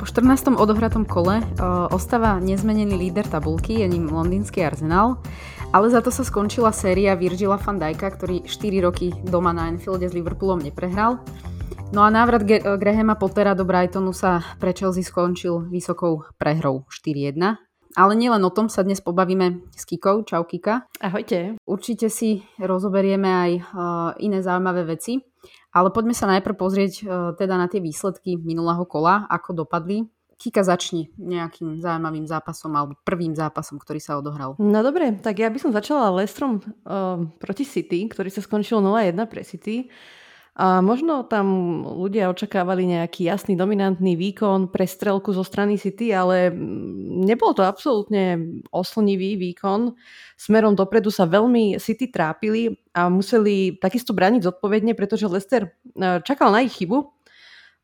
Po 14. odohratom kole uh, ostáva nezmenený líder tabulky, je ním londýnsky Arsenal, ale za to sa skončila séria Virgila van Dijka, ktorý 4 roky doma na Anfielde s Liverpoolom neprehral. No a návrat Grahama Pottera do Brightonu sa pre Chelsea skončil vysokou prehrou 4-1. Ale nielen o tom sa dnes pobavíme s Kikou. Čau Kika. Ahojte. Určite si rozoberieme aj uh, iné zaujímavé veci. Ale poďme sa najprv pozrieť uh, teda na tie výsledky minulého kola, ako dopadli. Kika, začni nejakým zaujímavým zápasom alebo prvým zápasom, ktorý sa odohral. No dobre, tak ja by som začala Lestrom uh, proti City, ktorý sa skončil 0-1 pre City. A možno tam ľudia očakávali nejaký jasný dominantný výkon pre strelku zo strany City, ale nebol to absolútne oslnivý výkon. Smerom dopredu sa veľmi City trápili a museli takisto braniť zodpovedne, pretože Leicester e, čakal na ich chybu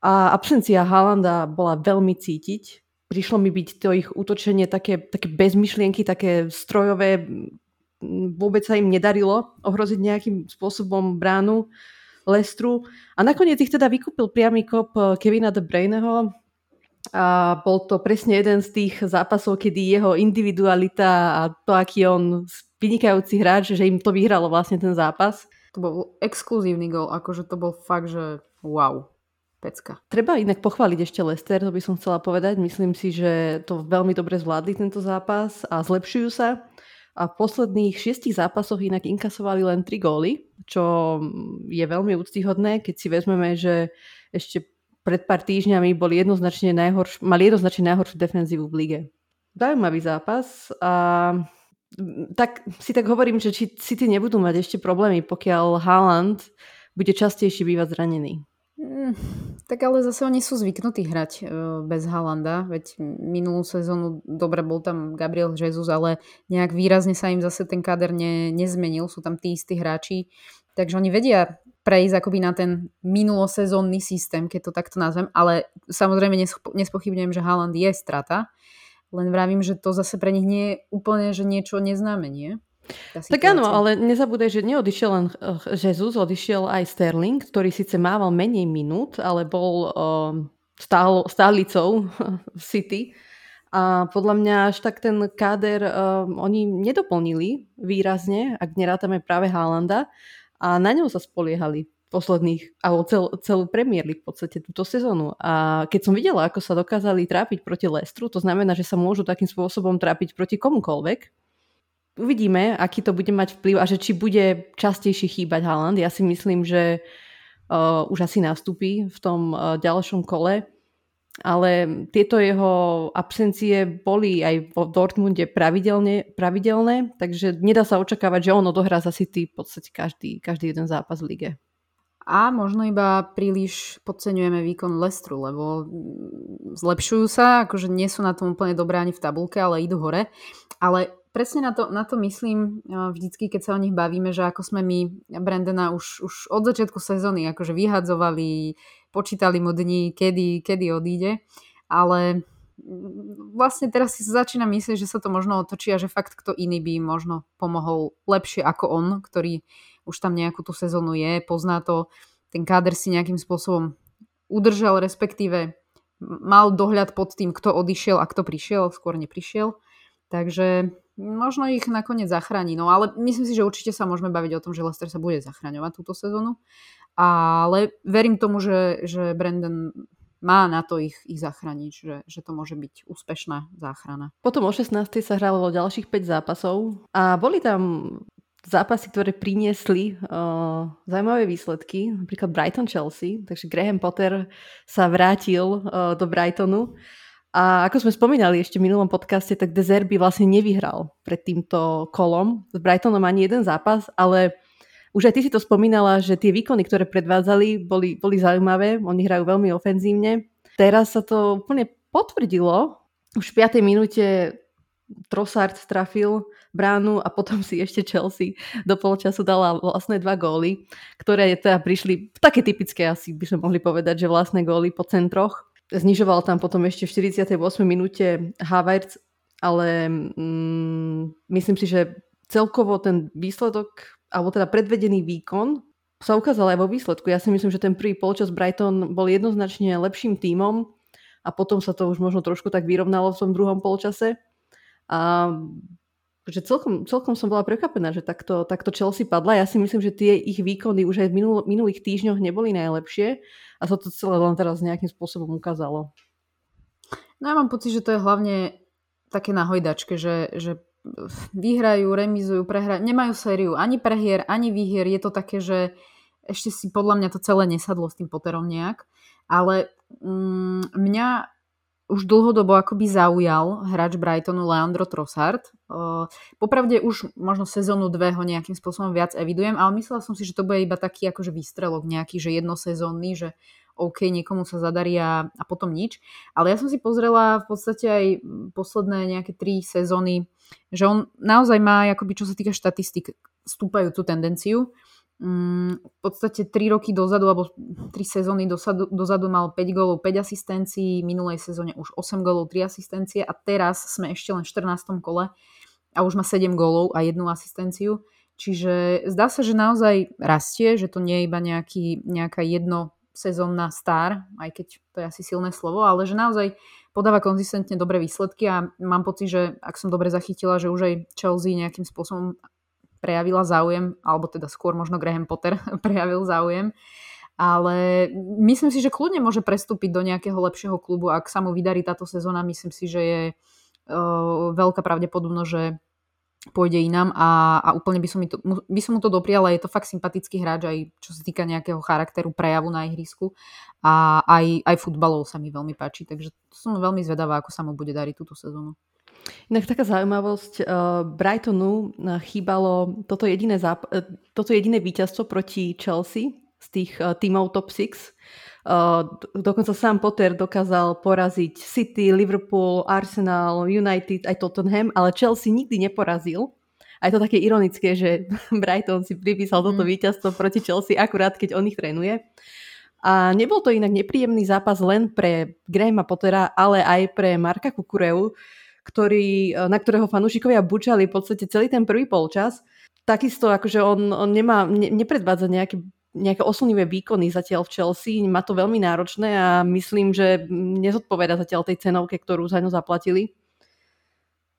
a absencia Haalanda bola veľmi cítiť. Prišlo mi byť to ich útočenie také, také bez také strojové, vôbec sa im nedarilo ohroziť nejakým spôsobom bránu. Lestru. A nakoniec ich teda vykúpil priamy kop eh, Kevina De Bruyneho a bol to presne jeden z tých zápasov, kedy jeho individualita a to, aký on vynikajúci hráč, že im to vyhralo vlastne ten zápas. To bol exkluzívny gol, akože to bol fakt, že wow. Pecka. Treba inak pochváliť ešte Lester, to by som chcela povedať. Myslím si, že to veľmi dobre zvládli tento zápas a zlepšujú sa a v posledných šiestich zápasoch inak inkasovali len 3 góly, čo je veľmi úctyhodné, keď si vezmeme, že ešte pred pár týždňami boli jednoznačne najhorš- mali jednoznačne najhoršiu defenzívu v lige. Zaujímavý zápas a tak si tak hovorím, že či City nebudú mať ešte problémy, pokiaľ Haaland bude častejšie bývať zranený. Mm, tak ale zase oni sú zvyknutí hrať uh, bez Halanda, veď minulú sezónu dobre bol tam Gabriel Jesus, ale nejak výrazne sa im zase ten kader ne, nezmenil, sú tam tí istí hráči, takže oni vedia prejsť akoby na ten minulosezónny systém, keď to takto nazvem, ale samozrejme nespochybňujem, že Haaland je strata, len vravím, že to zase pre nich nie je úplne, že niečo neznáme, nie? Tak áno, ale nezabúdaj, že neodišiel len eh, Jesus, odišiel aj Sterling, ktorý síce mával menej minút, ale bol uh, stál, stálicou v City. A podľa mňa až tak ten káder uh, oni nedoplnili výrazne, ak nerátame práve Haalanda. A na ňou sa spoliehali posledných, alebo cel, celú Premier League v podstate túto sezónu. A keď som videla, ako sa dokázali trápiť proti Lestru, to znamená, že sa môžu takým spôsobom trápiť proti komukolvek, uvidíme, aký to bude mať vplyv a že či bude častejšie chýbať Haaland. Ja si myslím, že uh, už asi nastúpi v tom uh, ďalšom kole, ale tieto jeho absencie boli aj v Dortmunde pravidelne, pravidelné, takže nedá sa očakávať, že on odohrá za City v podstate každý, každý jeden zápas v lige. A možno iba príliš podceňujeme výkon Lestru, lebo zlepšujú sa, akože nie sú na tom úplne dobré ani v tabulke, ale idú hore. Ale presne na to, na to myslím vždycky, keď sa o nich bavíme, že ako sme my Brandona už, už od začiatku sezóny akože vyhadzovali, počítali mu dní, kedy, kedy odíde, ale vlastne teraz si začína myslieť, že sa to možno otočí a že fakt kto iný by možno pomohol lepšie ako on, ktorý už tam nejakú tú sezónu je, pozná to, ten káder si nejakým spôsobom udržal, respektíve mal dohľad pod tým, kto odišiel a kto prišiel, skôr neprišiel. Takže možno ich nakoniec zachráni. No ale myslím si, že určite sa môžeme baviť o tom, že Leicester sa bude zachraňovať túto sezónu. Ale verím tomu, že, že Brandon má na to ich, ich zachrániť, že, že to môže byť úspešná záchrana. Potom o 16. sa hralo ďalších 5 zápasov a boli tam zápasy, ktoré priniesli uh, zaujímavé výsledky, napríklad Brighton-Chelsea, takže Graham Potter sa vrátil uh, do Brightonu a ako sme spomínali ešte v minulom podcaste, tak Dezerby vlastne nevyhral pred týmto kolom s Brightonom ani jeden zápas, ale už aj ty si to spomínala, že tie výkony, ktoré predvádzali, boli, boli zaujímavé. Oni hrajú veľmi ofenzívne. Teraz sa to úplne potvrdilo. Už v 5. minúte Trossard trafil bránu a potom si ešte Chelsea do polčasu dala vlastné dva góly, ktoré teda prišli také typické asi by sme mohli povedať, že vlastné góly po centroch. Znižoval tam potom ešte v 48. minúte Havertz, ale mm, myslím si, že celkovo ten výsledok, alebo teda predvedený výkon sa ukázal aj vo výsledku. Ja si myslím, že ten prvý polčas Brighton bol jednoznačne lepším tímom a potom sa to už možno trošku tak vyrovnalo v tom druhom polčase. A že celkom, celkom som bola prekvapená, že takto, takto Chelsea padla. Ja si myslím, že tie ich výkony už aj v minul, minulých týždňoch neboli najlepšie a sa to celé len teraz nejakým spôsobom ukázalo. No ja mám pocit, že to je hlavne také na hojdačke, že, že vyhrajú, remizujú, prehrajú, nemajú sériu ani prehier, ani výhier. Je to také, že ešte si podľa mňa to celé nesadlo s tým Potterom nejak. Ale mm, mňa už dlhodobo akoby zaujal hráč Brightonu Leandro Trossard. Popravde už možno sezónu dve ho nejakým spôsobom viac evidujem, ale myslela som si, že to bude iba taký akože výstrelok nejaký, že jednosezónny, že OK, niekomu sa zadarí a, a potom nič. Ale ja som si pozrela v podstate aj posledné nejaké tri sezóny, že on naozaj má, akoby čo sa týka štatistik, stúpajúcu tendenciu. Mm, v podstate 3 roky dozadu, alebo 3 sezóny dozadu, dozadu mal 5 gólov, 5 asistencií, minulej sezóne už 8 gólov, 3 asistencie a teraz sme ešte len v 14. kole a už má 7 gólov a jednu asistenciu. Čiže zdá sa, že naozaj rastie, že to nie je iba nejaký, nejaká jednosezónna star, aj keď to je asi silné slovo, ale že naozaj podáva konzistentne dobré výsledky a mám pocit, že ak som dobre zachytila, že už aj Chelsea nejakým spôsobom prejavila záujem, alebo teda skôr možno Graham Potter prejavil záujem. Ale myslím si, že kľudne môže prestúpiť do nejakého lepšieho klubu. Ak sa mu vydarí táto sezóna, myslím si, že je uh, veľká pravdepodobnosť, že pôjde inám a, a úplne by som, mi to, by som mu to dopriala. Je to fakt sympatický hráč aj čo sa týka nejakého charakteru, prejavu na ihrisku a aj, aj futbalov sa mi veľmi páči, takže som veľmi zvedavá, ako sa mu bude dariť túto sezónu. Inak taká zaujímavosť, uh, Brightonu eh, chýbalo toto jediné, záp- uh, toto jediné víťazstvo proti Chelsea z tých tímov top 6. Uh, dokonca sám Potter dokázal poraziť City, Liverpool, Arsenal, United, aj Tottenham, ale Chelsea nikdy neporazil. A je to také ironické, že Brighton si pripísal mm. toto víťazstvo proti Chelsea akurát, keď on ich trénuje. A nebol to inak nepríjemný zápas len pre Grahama Pottera, ale aj pre Marka Kukureu, ktorý, e, na ktorého fanúšikovia bučali v podstate celý ten prvý polčas. Takisto akože on, on nemá, ne, nepredvádza nejaké, nejaké oslnivé výkony zatiaľ v Chelsea, má to veľmi náročné a myslím, že nezodpoveda zatiaľ tej cenovke, ktorú za ňo zaplatili.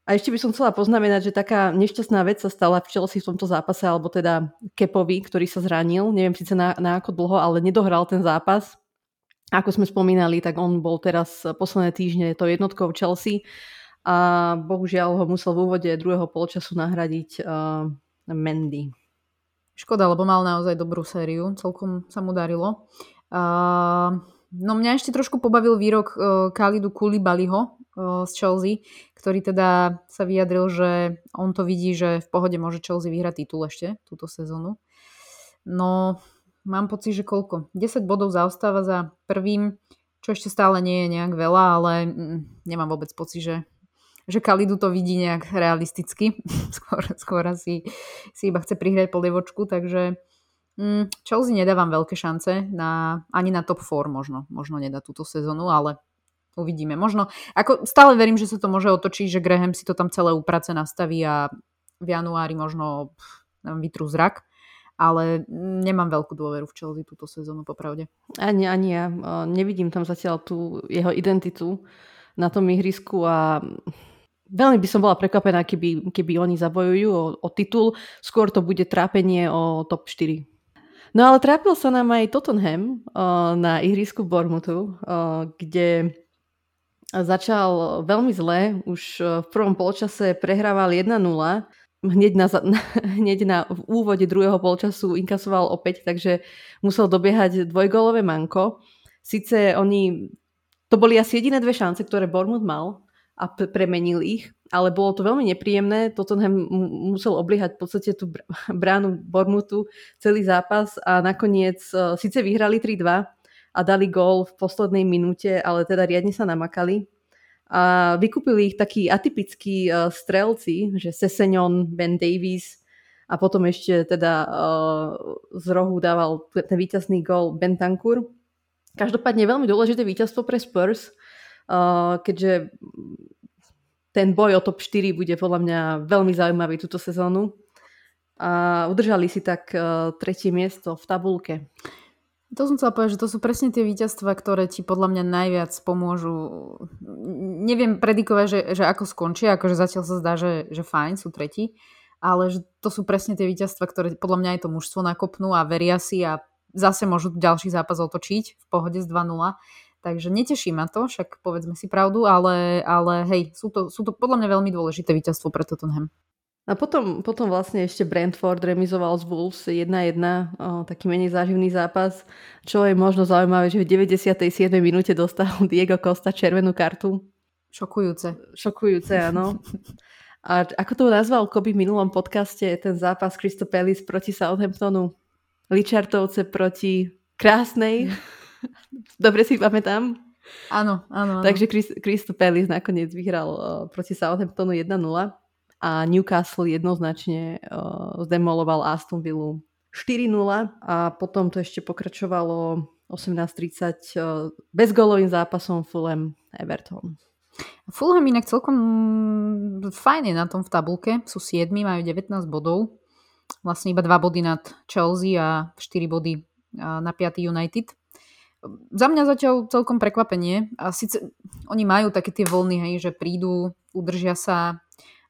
A ešte by som chcela poznamenať, že taká nešťastná vec sa stala v Chelsea v tomto zápase, alebo teda Kepovi, ktorý sa zranil. Neviem síce na, na ako dlho, ale nedohral ten zápas. Ako sme spomínali, tak on bol teraz posledné týždne to jednotkou Chelsea a bohužiaľ ho musel v úvode druhého polčasu nahradiť uh, Mendy. Škoda, lebo mal naozaj dobrú sériu, celkom sa mu darilo. Uh, no mňa ešte trošku pobavil výrok uh, Kalidu Kulibaliho uh, z Chelsea, ktorý teda sa vyjadril, že on to vidí, že v pohode môže Chelsea vyhrať titul ešte túto sezónu. No, mám pocit, že koľko? 10 bodov zaostáva za prvým, čo ešte stále nie je nejak veľa, ale mm, nemám vôbec pocit, že že Kalidu to vidí nejak realisticky. skôr, skôr asi si iba chce prihrať polievočku, takže mm, Chelsea nedávam veľké šance na, ani na top 4 možno. Možno nedá túto sezónu, ale uvidíme. Možno, ako stále verím, že sa to môže otočiť, že Graham si to tam celé uprace nastaví a v januári možno neviem, vytrú zrak ale nemám veľkú dôveru v Chelsea túto sezónu, popravde. Ani, ani ja. Nevidím tam zatiaľ tú jeho identitu na tom ihrisku a Veľmi by som bola prekvapená, keby, keby oni zabojujú o, o titul. Skôr to bude trápenie o top 4. No ale trápil sa nám aj Tottenham uh, na ihrisku Bormutu, uh, kde začal veľmi zle. Už uh, v prvom polčase prehrával 1-0. Hneď na, hneď na v úvode druhého polčasu inkasoval opäť, takže musel dobiehať dvojgolové manko. Sice oni, to boli asi jediné dve šance, ktoré Bournemouth mal a premenil ich, ale bolo to veľmi nepríjemné. Tottenham musel obliehať v podstate tú bránu Bormutu celý zápas a nakoniec uh, síce vyhrali 3-2 a dali gól v poslednej minúte, ale teda riadne sa namakali. A vykúpili ich takí atypickí uh, strelci, že Sesenyon, Ben Davies a potom ešte teda uh, z rohu dával ten víťazný gól Ben. Každopádne veľmi dôležité víťazstvo pre Spurs, keďže ten boj o top 4 bude podľa mňa veľmi zaujímavý túto sezónu. A udržali si tak uh, tretie miesto v tabulke. To som chcela povedať, že to sú presne tie víťazstva, ktoré ti podľa mňa najviac pomôžu. Neviem predikovať, že, že ako skončia, akože zatiaľ sa zdá, že, že fajn, sú tretí, ale že to sú presne tie víťazstva, ktoré podľa mňa aj to mužstvo nakopnú a veria si a zase môžu ďalší zápas otočiť v pohode z 2-0. Takže neteší ma to, však povedzme si pravdu, ale, ale hej, sú to, sú to podľa mňa veľmi dôležité víťazstvo pre Tottenham. A potom, potom vlastne ešte Brentford remizoval z Wolves 1-1, taký menej záživný zápas, čo je možno zaujímavé, že v 97. minúte dostal Diego Costa červenú kartu. Šokujúce. Šokujúce, áno. A ako to nazval Koby v minulom podcaste, ten zápas Crystal Palace proti Southamptonu, Ličartovce proti krásnej, dobre si pamätám. Áno, áno. áno. Takže Crystal Palace nakoniec vyhral proti Southamptonu 1-0 a Newcastle jednoznačne uh, zdemoloval Aston Villa 4-0 a potom to ešte pokračovalo 18.30 uh, bezgolovým zápasom Fulham Everton. Fulham inak celkom fajne na tom v tabulke. Sú 7, majú 19 bodov. Vlastne iba 2 body nad Chelsea a 4 body na 5. United. Za mňa zatiaľ celkom prekvapenie. A síce oni majú také tie voľny, hej, že prídu, udržia sa,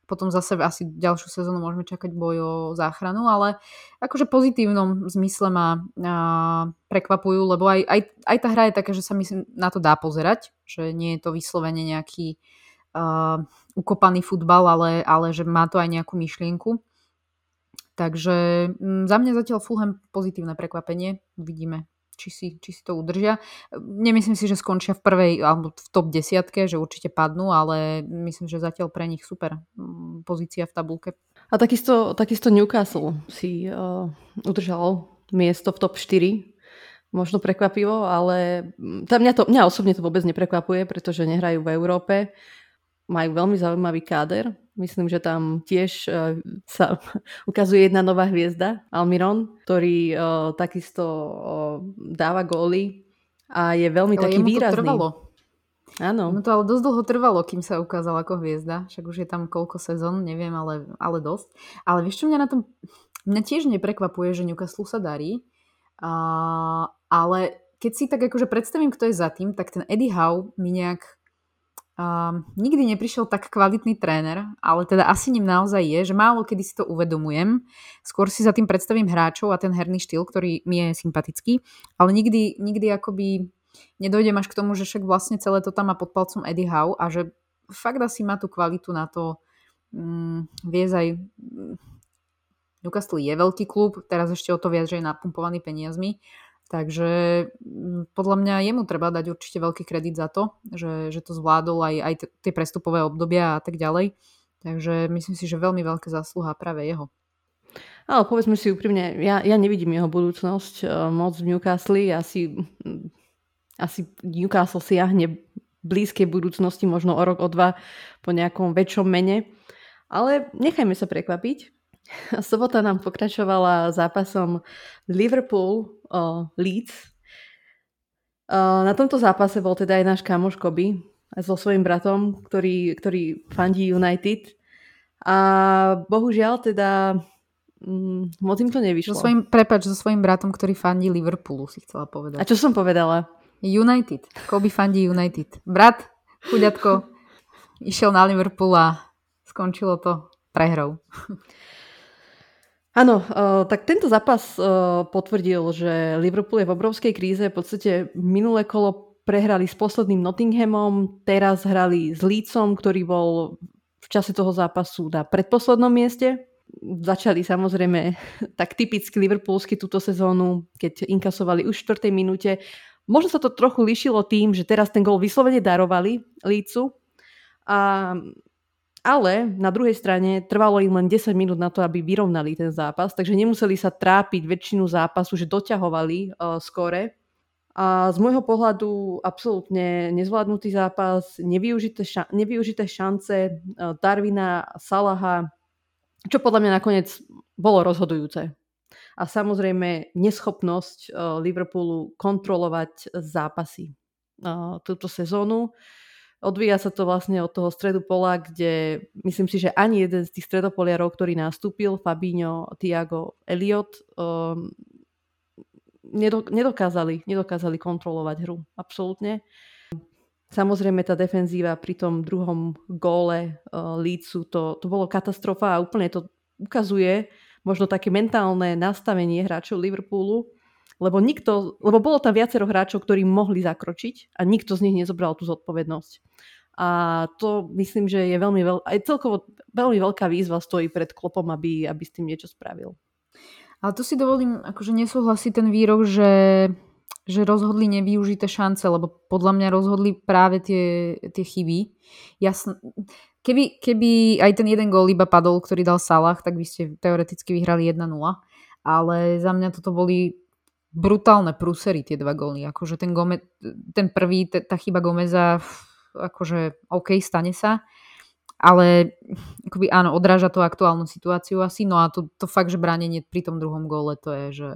potom zase asi ďalšiu sezónu môžeme čakať boj o záchranu, ale akože pozitívnom zmysle ma a, prekvapujú, lebo aj, aj, aj tá hra je taká, že sa myslím na to dá pozerať, že nie je to vyslovene nejaký a, ukopaný futbal, ale, ale že má to aj nejakú myšlienku. Takže m, za mňa zatiaľ Fulham pozitívne prekvapenie. Vidíme, či si, či si to udržia. Nemyslím si, že skončia v prvej alebo v top desiatke, že určite padnú, ale myslím, že zatiaľ pre nich super mm, pozícia v tabulke. A takisto, takisto Newcastle si uh, udržal miesto v top 4. Možno prekvapivo, ale mm, tam mňa, to, mňa osobne to vôbec neprekvapuje, pretože nehrajú v Európe. Majú veľmi zaujímavý káder, Myslím, že tam tiež uh, sa ukazuje jedna nová hviezda, Almiron, ktorý uh, takisto uh, dáva góly a je veľmi ale taký výrazný. To trvalo. Áno. No to ale dosť dlho trvalo, kým sa ukázal ako hviezda. Však už je tam koľko sezón, neviem, ale, ale dosť. Ale vieš, čo mňa na tom... Mňa tiež neprekvapuje, že Newcastle sa darí. Uh, ale keď si tak akože predstavím, kto je za tým, tak ten Eddie Howe mi nejak Nikdy neprišiel tak kvalitný tréner, ale teda asi ním naozaj je, že málo kedy si to uvedomujem. Skôr si za tým predstavím hráčov a ten herný štýl, ktorý mi je sympatický, ale nikdy, nikdy akoby nedojdem až k tomu, že však vlastne celé to tam má pod palcom Eddie Howe a že fakt asi má tú kvalitu na to um, viesť aj Newcastle je veľký klub, teraz ešte o to viac, že je napumpovaný peniazmi Takže mm, podľa mňa jemu treba dať určite veľký kredit za to, že, že to zvládol aj, aj tie prestupové obdobia a tak ďalej. Takže myslím si, že veľmi veľké zásluha práve jeho. Ale povedzme si úprimne, ja, ja nevidím jeho budúcnosť uh, moc v Newcastle. Asi, mm, asi Newcastle siahne blízkej budúcnosti, možno o rok, o dva, po nejakom väčšom mene. Ale nechajme sa prekvapiť. Sobota nám pokračovala zápasom Liverpool o Leeds. Na tomto zápase bol teda aj náš kamoš Koby so svojím bratom, ktorý, ktorý fandí United. A bohužiaľ teda mm, moc im to nevyšlo. So svojím, prepač, so svojím bratom, ktorý fandí Liverpoolu, si chcela povedať. A čo som povedala? United. Koby fandí United. Brat, chuďatko, išiel na Liverpool a skončilo to prehrou. Áno, uh, tak tento zápas uh, potvrdil, že Liverpool je v obrovskej kríze. V podstate minulé kolo prehrali s posledným Nottinghamom, teraz hrali s Leedsom, ktorý bol v čase toho zápasu na predposlednom mieste. Začali samozrejme tak typicky liverpoolsky túto sezónu, keď inkasovali už v 4. minúte. Možno sa to trochu lišilo tým, že teraz ten gol vyslovene darovali Leedsu. A ale na druhej strane trvalo im len 10 minút na to, aby vyrovnali ten zápas, takže nemuseli sa trápiť väčšinu zápasu, že doťahovali uh, skore. A z môjho pohľadu absolútne nezvládnutý zápas, nevyužité, ša- nevyužité šance uh, Darwina, Salaha, čo podľa mňa nakoniec bolo rozhodujúce. A samozrejme neschopnosť uh, Liverpoolu kontrolovať zápasy uh, túto sezónu. Odvíja sa to vlastne od toho stredu pola, kde myslím si, že ani jeden z tých stredopoliarov, ktorý nastúpil, Fabinho, Tiago, Elliot, um, nedokázali, nedokázali kontrolovať hru. Absolútne. Samozrejme tá defenzíva pri tom druhom góle uh, Lícu, to, to bolo katastrofa a úplne to ukazuje možno také mentálne nastavenie hráčov Liverpoolu, lebo, nikto, lebo bolo tam viacero hráčov, ktorí mohli zakročiť a nikto z nich nezobral tú zodpovednosť. A to myslím, že je veľmi veľ, aj celkovo veľmi veľká výzva stojí pred klopom, aby, aby s tým niečo spravil. Ale tu si dovolím akože nesúhlasiť ten výrok, že že rozhodli nevyužité šance, lebo podľa mňa rozhodli práve tie, tie chyby. Jasn... Keby, keby aj ten jeden gól iba padol, ktorý dal Salah, tak by ste teoreticky vyhrali 1-0. Ale za mňa toto boli brutálne prúsery, tie dva góly. Akože ten, Gome, ten prvý, tá chyba Gomeza, akože OK, stane sa. Ale akoby áno, odráža to aktuálnu situáciu asi. No a to, to fakt, že bránenie pri tom druhom góle, to je, že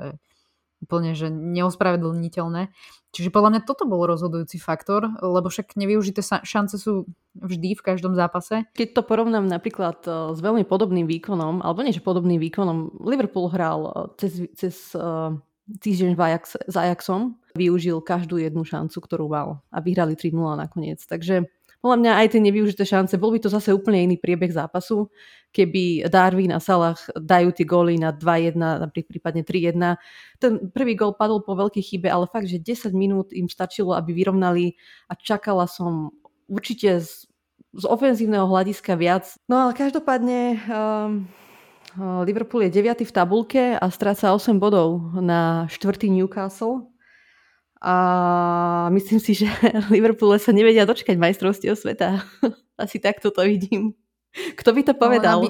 úplne že neospravedlniteľné. Čiže podľa mňa toto bol rozhodujúci faktor, lebo však nevyužité šance sú vždy v každom zápase. Keď to porovnám napríklad e, s veľmi podobným výkonom, alebo nie že podobným výkonom, Liverpool hral e, cez, cez uh, týždeň Ajax, s Ajaxom, využil každú jednu šancu, ktorú mal a vyhrali 3-0 nakoniec. Takže podľa mňa aj tie nevyužité šance, bol by to zase úplne iný priebeh zápasu, keby Darwin a Salah dajú tie góly na 2-1, prípadne 3-1. Ten prvý gól padol po veľkej chybe, ale fakt, že 10 minút im stačilo, aby vyrovnali a čakala som určite z, z ofenzívneho hľadiska viac. No ale každopádne um, Liverpool je 9. v tabulke a stráca 8 bodov na 4. Newcastle a myslím si, že Liverpoole sa nevedia dočkať majstrovstiev sveta. Asi takto to vidím. Kto by to povedal? No, aby,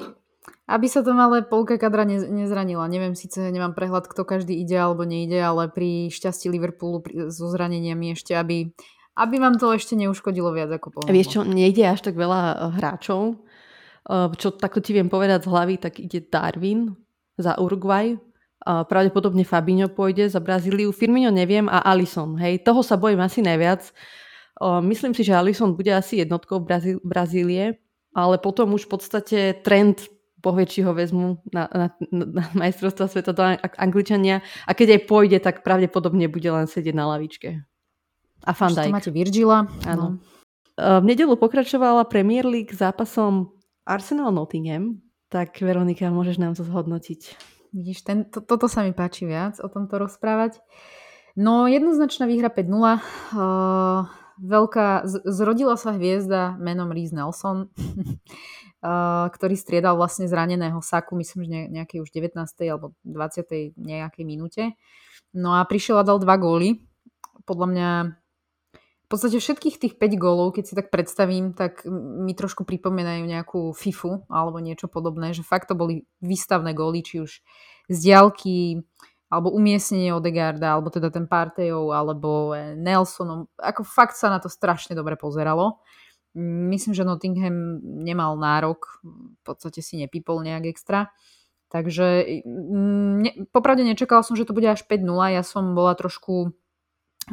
aby sa to ale polka kadra nezranila. Neviem, síce nemám prehľad, kto každý ide alebo nejde, ale pri šťastí Liverpoolu pri, so zraneniami ešte, aby, aby vám to ešte neuškodilo viac ako pomohlo. Vieš čo, nejde až tak veľa eh, hráčov. Eh, čo takto ti viem povedať z hlavy, tak ide Darwin za Uruguay, pravdepodobne Fabinho pôjde za Brazíliu, Firmino neviem a Alisson. Hej, toho sa bojím asi najviac. Myslím si, že Alisson bude asi jednotkou Brazí- Brazílie, ale potom už v podstate trend povie, či ho vezmu na, na, na majstrovstva sveta do Angličania a keď aj pôjde, tak pravdepodobne bude len sedieť na lavičke. A Van Dijk. máte Virgila. Áno. No. V nedelu pokračovala Premier League zápasom Arsenal Nottingham, tak Veronika, môžeš nám to zhodnotiť. Vidíš, ten, to, toto sa mi páči viac, o tomto rozprávať. No, jednoznačná výhra 5-0. Uh, veľká, z, zrodila sa hviezda menom Reese Nelson, uh, ktorý striedal vlastne zraneného Saku, myslím, že nejakej už 19. alebo 20. nejakej minúte. No a prišiel a dal dva góly. Podľa mňa podstate všetkých tých 5 gólov, keď si tak predstavím, tak mi trošku pripomínajú nejakú FIFU alebo niečo podobné, že fakt to boli výstavné góly, či už z diálky, alebo umiestnenie Odegarda, alebo teda ten Partejov, alebo e, Nelsonom. Ako fakt sa na to strašne dobre pozeralo. Myslím, že Nottingham nemal nárok, v podstate si nepipol nejak extra. Takže ne, popravde nečakala som, že to bude až 5-0. Ja som bola trošku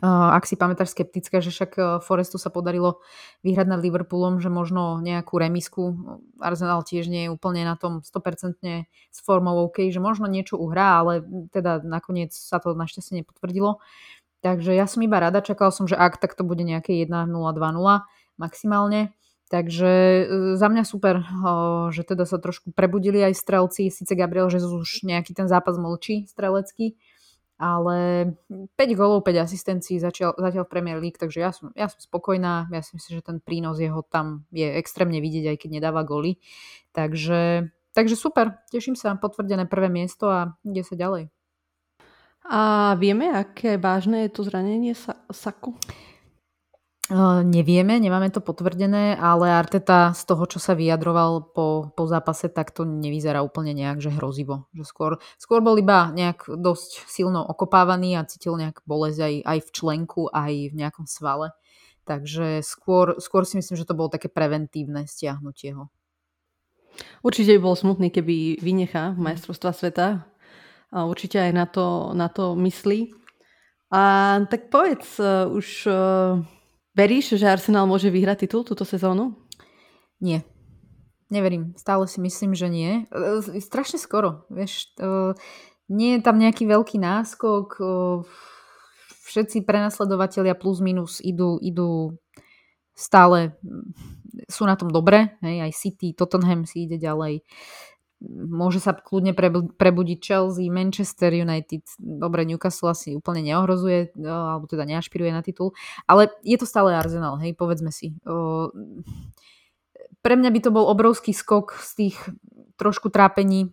ak si pamätáš skeptická, že však e, Forestu sa podarilo vyhrať nad Liverpoolom, že možno nejakú remisku, Arsenal tiež nie je úplne na tom 100% s formou OK, že možno niečo uhrá, ale teda nakoniec sa to našťastie nepotvrdilo. Takže ja som iba rada, čakala som, že ak, tak to bude nejaké 1-0, 2-0 maximálne. Takže za mňa super, že teda sa trošku prebudili aj strelci, síce Gabriel že už nejaký ten zápas mlčí strelecký, ale 5 golov, 5 asistencií zatiaľ, zatiaľ v Premier League, takže ja som, ja som spokojná, ja si myslím, že ten prínos jeho tam je extrémne vidieť, aj keď nedáva goly. Takže, takže super, teším sa, potvrdené prvé miesto a ide sa ďalej. A vieme, aké vážne je to zranenie Saku? Nevieme, nemáme to potvrdené, ale Arteta z toho, čo sa vyjadroval po, po zápase, tak to nevyzerá úplne nejak, že hrozivo. Že skôr, skôr bol iba nejak dosť silno okopávaný a cítil nejak bolesť aj, aj v členku, aj v nejakom svale. Takže skôr, skôr si myslím, že to bolo také preventívne stiahnutie ho. Určite by bol smutný, keby vynechá majstrovstva sveta. A určite aj na to, na to myslí. A tak povedz, uh, už uh, Veríš, že Arsenal môže vyhrať titul túto sezónu? Nie. Neverím. Stále si myslím, že nie. E, strašne skoro. Vieš, nie je tam nejaký veľký náskok. Všetci prenasledovatelia plus minus idú, idú stále, sú na tom dobre. Hej, aj City, Tottenham si ide ďalej. Môže sa kľudne prebudiť Chelsea, Manchester United, dobre, Newcastle asi úplne neohrozuje, alebo teda neašpiruje na titul, ale je to stále Arsenal, hej, povedzme si. Pre mňa by to bol obrovský skok z tých trošku trápení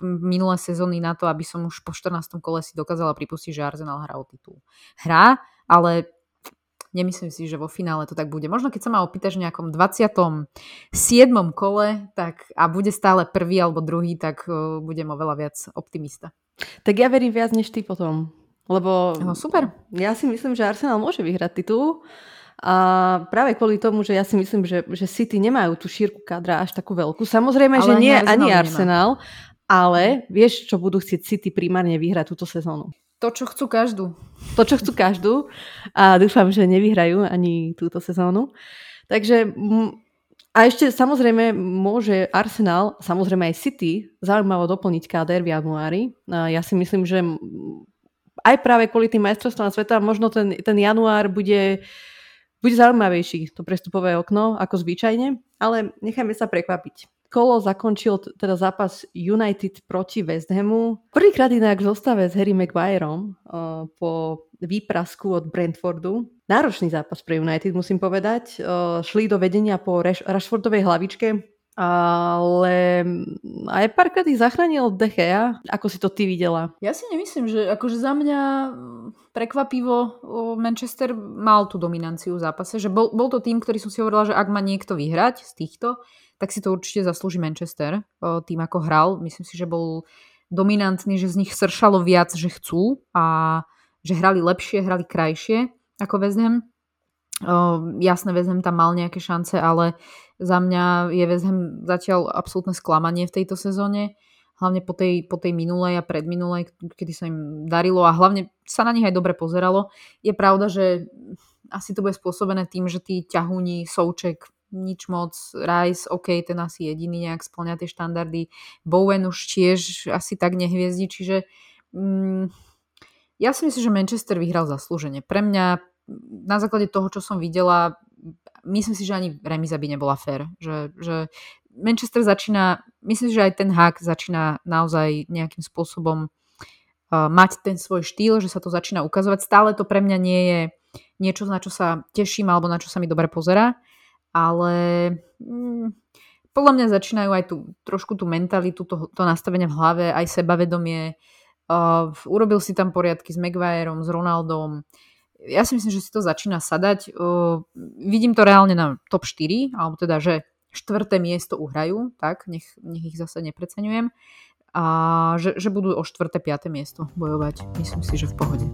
minulé sezóny na to, aby som už po 14. kole si dokázala pripustiť, že Arsenal hrá o titul. Hrá, ale Nemyslím si, že vo finále to tak bude. Možno keď sa ma opýtaš v nejakom 27. kole tak, a bude stále prvý alebo druhý, tak uh, budem oveľa viac optimista. Tak ja verím viac než ty potom. Lebo no, super. ja si myslím, že Arsenal môže vyhrať titul. A práve kvôli tomu, že ja si myslím, že, že City nemajú tú šírku kadra až takú veľkú. Samozrejme, ale že nie ani Arsenal, ale vieš, čo budú chcieť City primárne vyhrať túto sezónu. To, čo chcú každú. To, čo chcú každú. A dúfam, že nevyhrajú ani túto sezónu. Takže a ešte samozrejme môže Arsenal, samozrejme aj City, zaujímavo doplniť káder v januári. Ja si myslím, že aj práve kvôli tým majstrovstvám sveta možno ten, ten január bude, bude zaujímavejší, to prestupové okno, ako zvyčajne, ale nechajme sa prekvapiť kolo zakončil teda zápas United proti West Hamu. Prvýkrát inak v zostave s Harry Maguireom uh, po výprasku od Brentfordu. Náročný zápas pre United, musím povedať. Uh, šli do vedenia po Rash- Rashfordovej hlavičke, ale aj párkrát ich zachránil De Gea. Ako si to ty videla? Ja si nemyslím, že akože za mňa prekvapivo Manchester mal tú dominanciu v zápase, že bol, bol to tým, ktorý som si hovorila, že ak má niekto vyhrať z týchto, tak si to určite zaslúži Manchester tým, ako hral. Myslím si, že bol dominantný, že z nich sršalo viac, že chcú a že hrali lepšie, hrali krajšie ako West Ham. jasné, West Ham tam mal nejaké šance, ale za mňa je West Ham zatiaľ absolútne sklamanie v tejto sezóne hlavne po tej, po tej minulej a predminulej, kedy sa im darilo a hlavne sa na nich aj dobre pozeralo. Je pravda, že asi to bude spôsobené tým, že tí ťahúni, Souček, nič moc. Rice, OK, ten asi jediný nejak splňa tie štandardy. Bowen už tiež asi tak nehviezdi, čiže mm, ja si myslím, že Manchester vyhral zaslúžene. Pre mňa na základe toho, čo som videla, myslím si, že ani remiza by nebola fér. Že, že Manchester začína, myslím si, že aj ten hák začína naozaj nejakým spôsobom uh, mať ten svoj štýl, že sa to začína ukazovať. Stále to pre mňa nie je niečo, na čo sa teším alebo na čo sa mi dobre pozera ale mm, podľa mňa začínajú aj tú, trošku tú mentalitu, to, to nastavenie v hlave, aj sebavedomie. Uh, urobil si tam poriadky s Maguireom, s Ronaldom. Ja si myslím, že si to začína sadať. Uh, vidím to reálne na top 4, alebo teda, že štvrté miesto uhrajú, tak, nech, nech ich zase nepreceňujem. A že, že budú o štvrté, piaté miesto bojovať. Myslím si, že v pohode.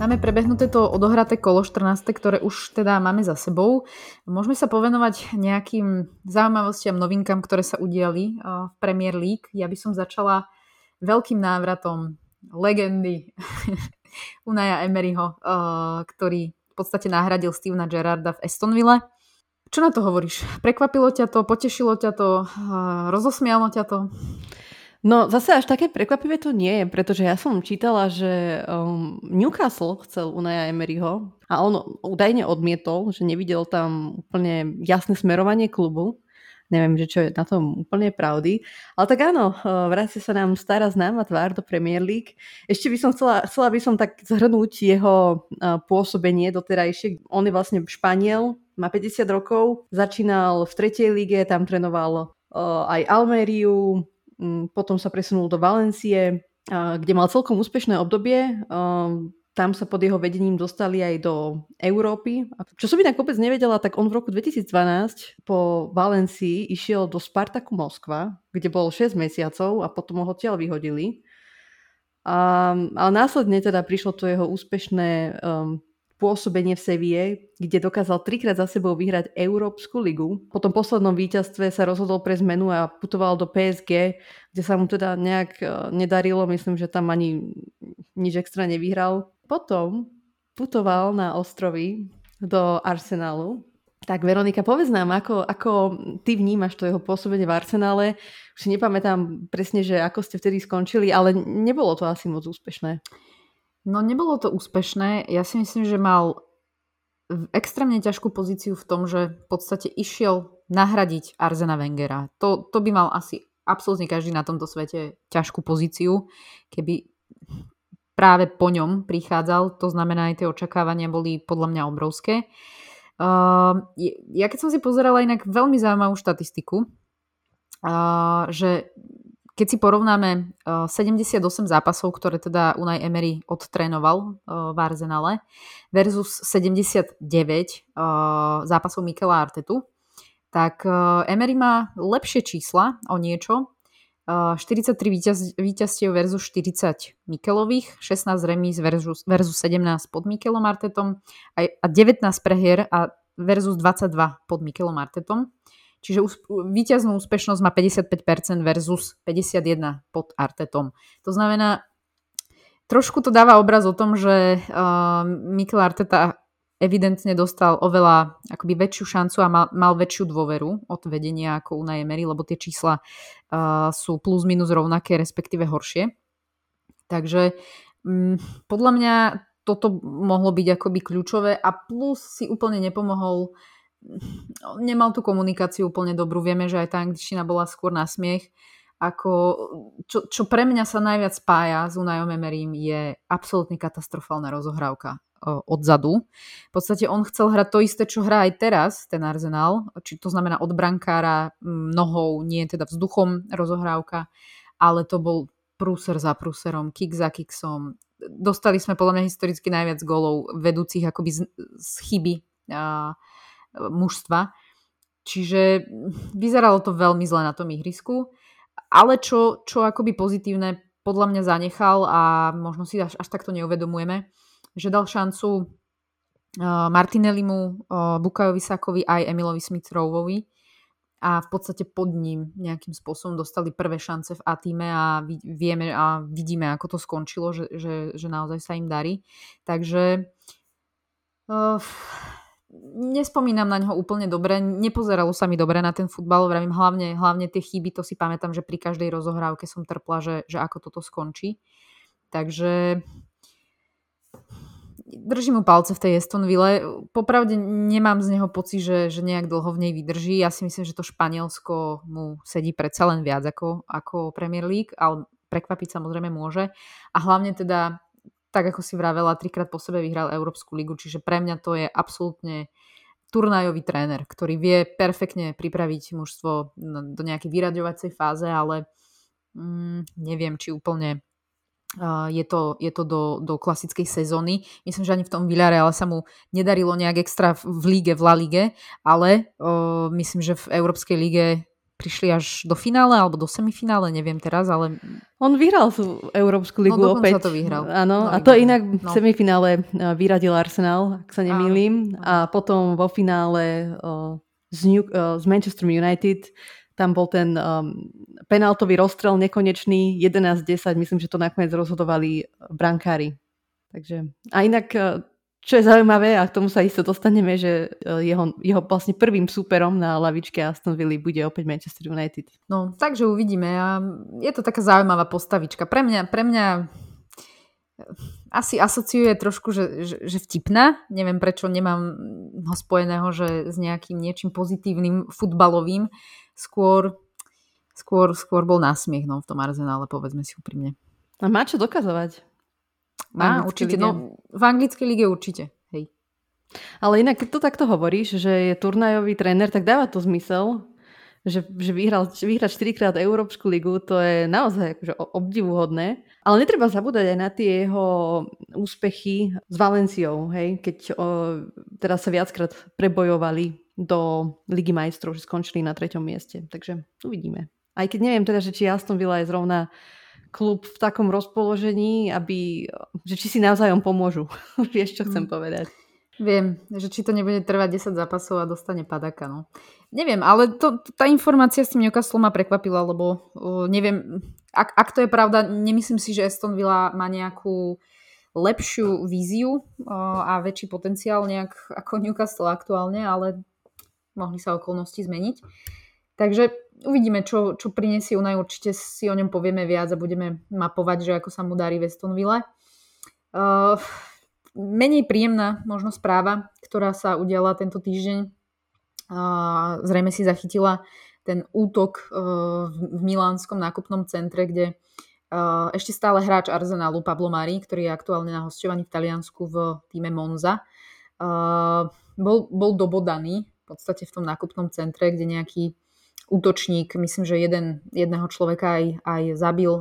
Máme prebehnuté to odohraté kolo 14, ktoré už teda máme za sebou. Môžeme sa povenovať nejakým zaujímavostiam, novinkám, ktoré sa udiali v Premier League. Ja by som začala veľkým návratom legendy Unaja Emeryho, ktorý v podstate nahradil Stevena Gerarda v Estonville. Čo na to hovoríš? Prekvapilo ťa to, potešilo ťa to, rozosmialo ťa to? No zase až také prekvapivé to nie je, pretože ja som čítala, že um, Newcastle chcel Unaja Emeryho a on údajne odmietol, že nevidel tam úplne jasné smerovanie klubu. Neviem, že čo je na tom úplne pravdy. Ale tak áno, uh, vrácia sa nám stará známa tvár do Premier League. Ešte by som chcela, chcela by som tak zhrnúť jeho uh, pôsobenie doterajšie. On je vlastne Španiel, má 50 rokov, začínal v tretej lige, tam trénoval uh, aj Almeriu, Mm, potom sa presunul do Valencie, kde mal celkom úspešné obdobie. Tam sa pod jeho vedením dostali aj do Európy. Čo som inak vôbec nevedela, tak on v roku 2012 po Valencii išiel do Spartaku Moskva, kde bol 6 mesiacov a potom ho odtiaľ vyhodili. A, ale následne teda prišlo to jeho úspešné um, pôsobenie v Sevie, kde dokázal trikrát za sebou vyhrať Európsku ligu. Po tom poslednom víťazstve sa rozhodol pre zmenu a putoval do PSG, kde sa mu teda nejak e, nedarilo. Myslím, že tam ani nič extra nevyhral. Potom putoval na ostrovy do Arsenalu, Tak Veronika, povedz nám, ako, ako ty vnímaš to jeho pôsobenie v Arsenále. Už si nepamätám presne, že ako ste vtedy skončili, ale nebolo to asi moc úspešné. No nebolo to úspešné. Ja si myslím, že mal extrémne ťažkú pozíciu v tom, že v podstate išiel nahradiť Arzena Wengera. To, to by mal asi absolútne každý na tomto svete ťažkú pozíciu, keby práve po ňom prichádzal. To znamená, aj tie očakávania boli podľa mňa obrovské. Uh, ja keď som si pozerala inak veľmi zaujímavú štatistiku, uh, že keď si porovnáme uh, 78 zápasov, ktoré teda Unai Emery odtrénoval uh, v Arsenale versus 79 uh, zápasov Mikela Artetu, tak Emery má lepšie čísla o niečo, 43 víťaz, víťazstiev versus 40 Mikelových, 16 remíz versus, versus 17 pod Mikelom Artetom a 19 prehier a versus 22 pod Mikelom Artetom. Čiže úsp- víťaznú úspešnosť má 55% versus 51 pod Artetom. To znamená, trošku to dáva obraz o tom, že uh, Mikel Arteta evidentne dostal oveľa akoby väčšiu šancu a mal, mal väčšiu dôveru od vedenia ako Unai Emery, lebo tie čísla uh, sú plus minus rovnaké, respektíve horšie. Takže um, podľa mňa toto mohlo byť akoby kľúčové a plus si úplne nepomohol nemal tú komunikáciu úplne dobrú. Vieme, že aj tá angličtina bola skôr na smiech. Ako, čo, čo pre mňa sa najviac spája s Unajom Emerím je absolútne katastrofálna rozohrávka odzadu. V podstate on chcel hrať to isté, čo hrá aj teraz, ten Arsenal, či to znamená od brankára nohou, nie teda vzduchom rozohrávka, ale to bol prúser za prúserom, kick za kicksom. Dostali sme podľa mňa historicky najviac golov vedúcich akoby z, z chyby a, mužstva. Čiže vyzeralo to veľmi zle na tom ihrisku. Ale čo, čo akoby pozitívne podľa mňa zanechal a možno si až, až takto neuvedomujeme, že dal šancu uh, Martinellimu, uh, Bukajovi Sakovi aj Emilovi smith a v podstate pod ním nejakým spôsobom dostali prvé šance v A-týme a vieme a vidíme, ako to skončilo, že, že, že naozaj sa im darí. Takže uh, nespomínam na ňo úplne dobre, nepozeralo sa mi dobre na ten futbal, vravím hlavne, hlavne tie chyby, to si pamätám, že pri každej rozohrávke som trpla, že, že ako toto skončí. Takže držím mu palce v tej Estonville. Popravde nemám z neho pocit, že, že nejak dlho v nej vydrží. Ja si myslím, že to Španielsko mu sedí predsa len viac ako, ako Premier League, ale prekvapiť samozrejme môže. A hlavne teda, tak ako si vravela, trikrát po sebe vyhral Európsku ligu, čiže pre mňa to je absolútne turnajový tréner, ktorý vie perfektne pripraviť mužstvo do nejakej vyraďovacej fáze, ale mm, neviem, či úplne je to, je to do, do klasickej sezóny. Myslím, že ani v tom ale sa mu nedarilo nejak extra v líge, v La Lige, ale o, myslím, že v Európskej lige prišli až do finále alebo do semifinále, neviem teraz, ale... On vyhral tú Európsku ligu no, opäť. to vyhral. Áno, no, a to inak v no. semifinále e, vyradil Arsenal, ak sa nemýlim. A potom vo finále o, z, New, o, z Manchester United tam bol ten um, penaltový rozstrel nekonečný, 11-10, myslím, že to nakoniec rozhodovali brankári. Takže, a inak, uh, čo je zaujímavé, a k tomu sa isto dostaneme, že uh, jeho, jeho vlastne prvým súperom na lavičke Aston Villa bude opäť Manchester United. No, takže uvidíme. A je to taká zaujímavá postavička. Pre mňa, pre mňa uh, asi asociuje trošku, že, že, že vtipná. Neviem, prečo nemám ho spojeného že s nejakým niečím pozitívnym futbalovým skôr, skôr, skôr bol násmiech no, v tom arzenále, povedzme si úprimne. A má čo dokazovať? Má, určite. No, v anglickej lige určite. Hej. Ale inak, keď to takto hovoríš, že je turnajový tréner, tak dáva to zmysel, že, že vyhral, vyhrať 4 krát Európsku ligu, to je naozaj akože obdivuhodné. Ale netreba zabúdať aj na tie jeho úspechy s Valenciou, hej? keď o, teraz sa viackrát prebojovali do Ligy majstrov, že skončili na treťom mieste. Takže uvidíme. Aj keď neviem teda, že či Aston Villa je zrovna klub v takom rozpoložení, aby, že či si navzájom pomôžu. Vieš, čo chcem mm. povedať. Viem, že či to nebude trvať 10 zápasov a dostane padaka. No. Neviem, ale to, tá informácia s tým Newcastle ma prekvapila, lebo uh, neviem, ak, ak to je pravda, nemyslím si, že Aston Villa má nejakú lepšiu víziu uh, a väčší potenciál nejak ako Newcastle aktuálne, ale mohli sa okolnosti zmeniť. Takže uvidíme, čo, čo prinesie Unai, určite si o ňom povieme viac a budeme mapovať, že ako sa mu darí Westonville. Uh, menej príjemná možno správa, ktorá sa udiala tento týždeň. Uh, zrejme si zachytila ten útok uh, v Milánskom nákupnom centre, kde uh, ešte stále hráč Arsenalu Pablo Mari, ktorý je aktuálne na hostovaní v Taliansku v týme Monza, uh, bol, bol dobodaný v podstate v tom nákupnom centre, kde nejaký útočník, myslím, že jeden, jedného človeka aj, aj zabil,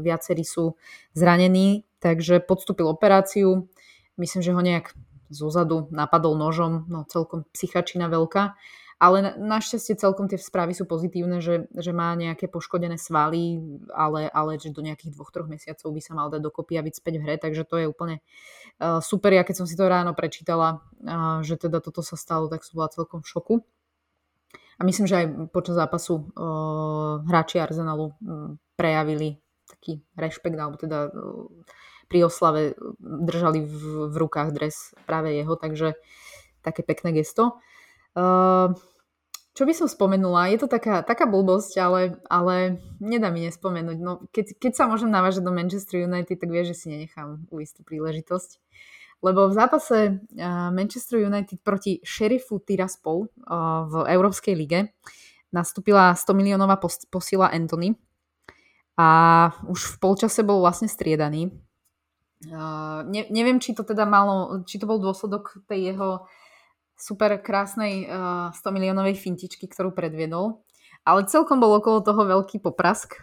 viacerí sú zranení, takže podstúpil operáciu, myslím, že ho nejak zozadu napadol nožom, no celkom psychačina veľká, ale našťastie celkom tie správy sú pozitívne, že, že má nejaké poškodené svaly, ale, ale že do nejakých dvoch, troch mesiacov by sa mal dať dokopy a byť späť v hre, takže to je úplne uh, super. Ja keď som si to ráno prečítala, uh, že teda toto sa stalo, tak som bola celkom v šoku. A myslím, že aj počas zápasu uh, hráči Arsenalu prejavili taký rešpekt, alebo teda uh, pri oslave držali v, v rukách dres práve jeho, takže také pekné gesto. Uh, čo by som spomenula? Je to taká, taká blbosť, ale, ale nedá mi nespomenúť. No, keď, keď sa môžem navážať do Manchester United, tak vie, že si nenechám uísť tú príležitosť. Lebo v zápase Manchester United proti Sheriffu Tiraspol v Európskej lige nastúpila 100 miliónová posila Anthony a už v polčase bol vlastne striedaný. Ne, neviem, či to teda malo, či to bol dôsledok tej jeho super krásnej 100 miliónovej fintičky, ktorú predviedol. Ale celkom bol okolo toho veľký poprask,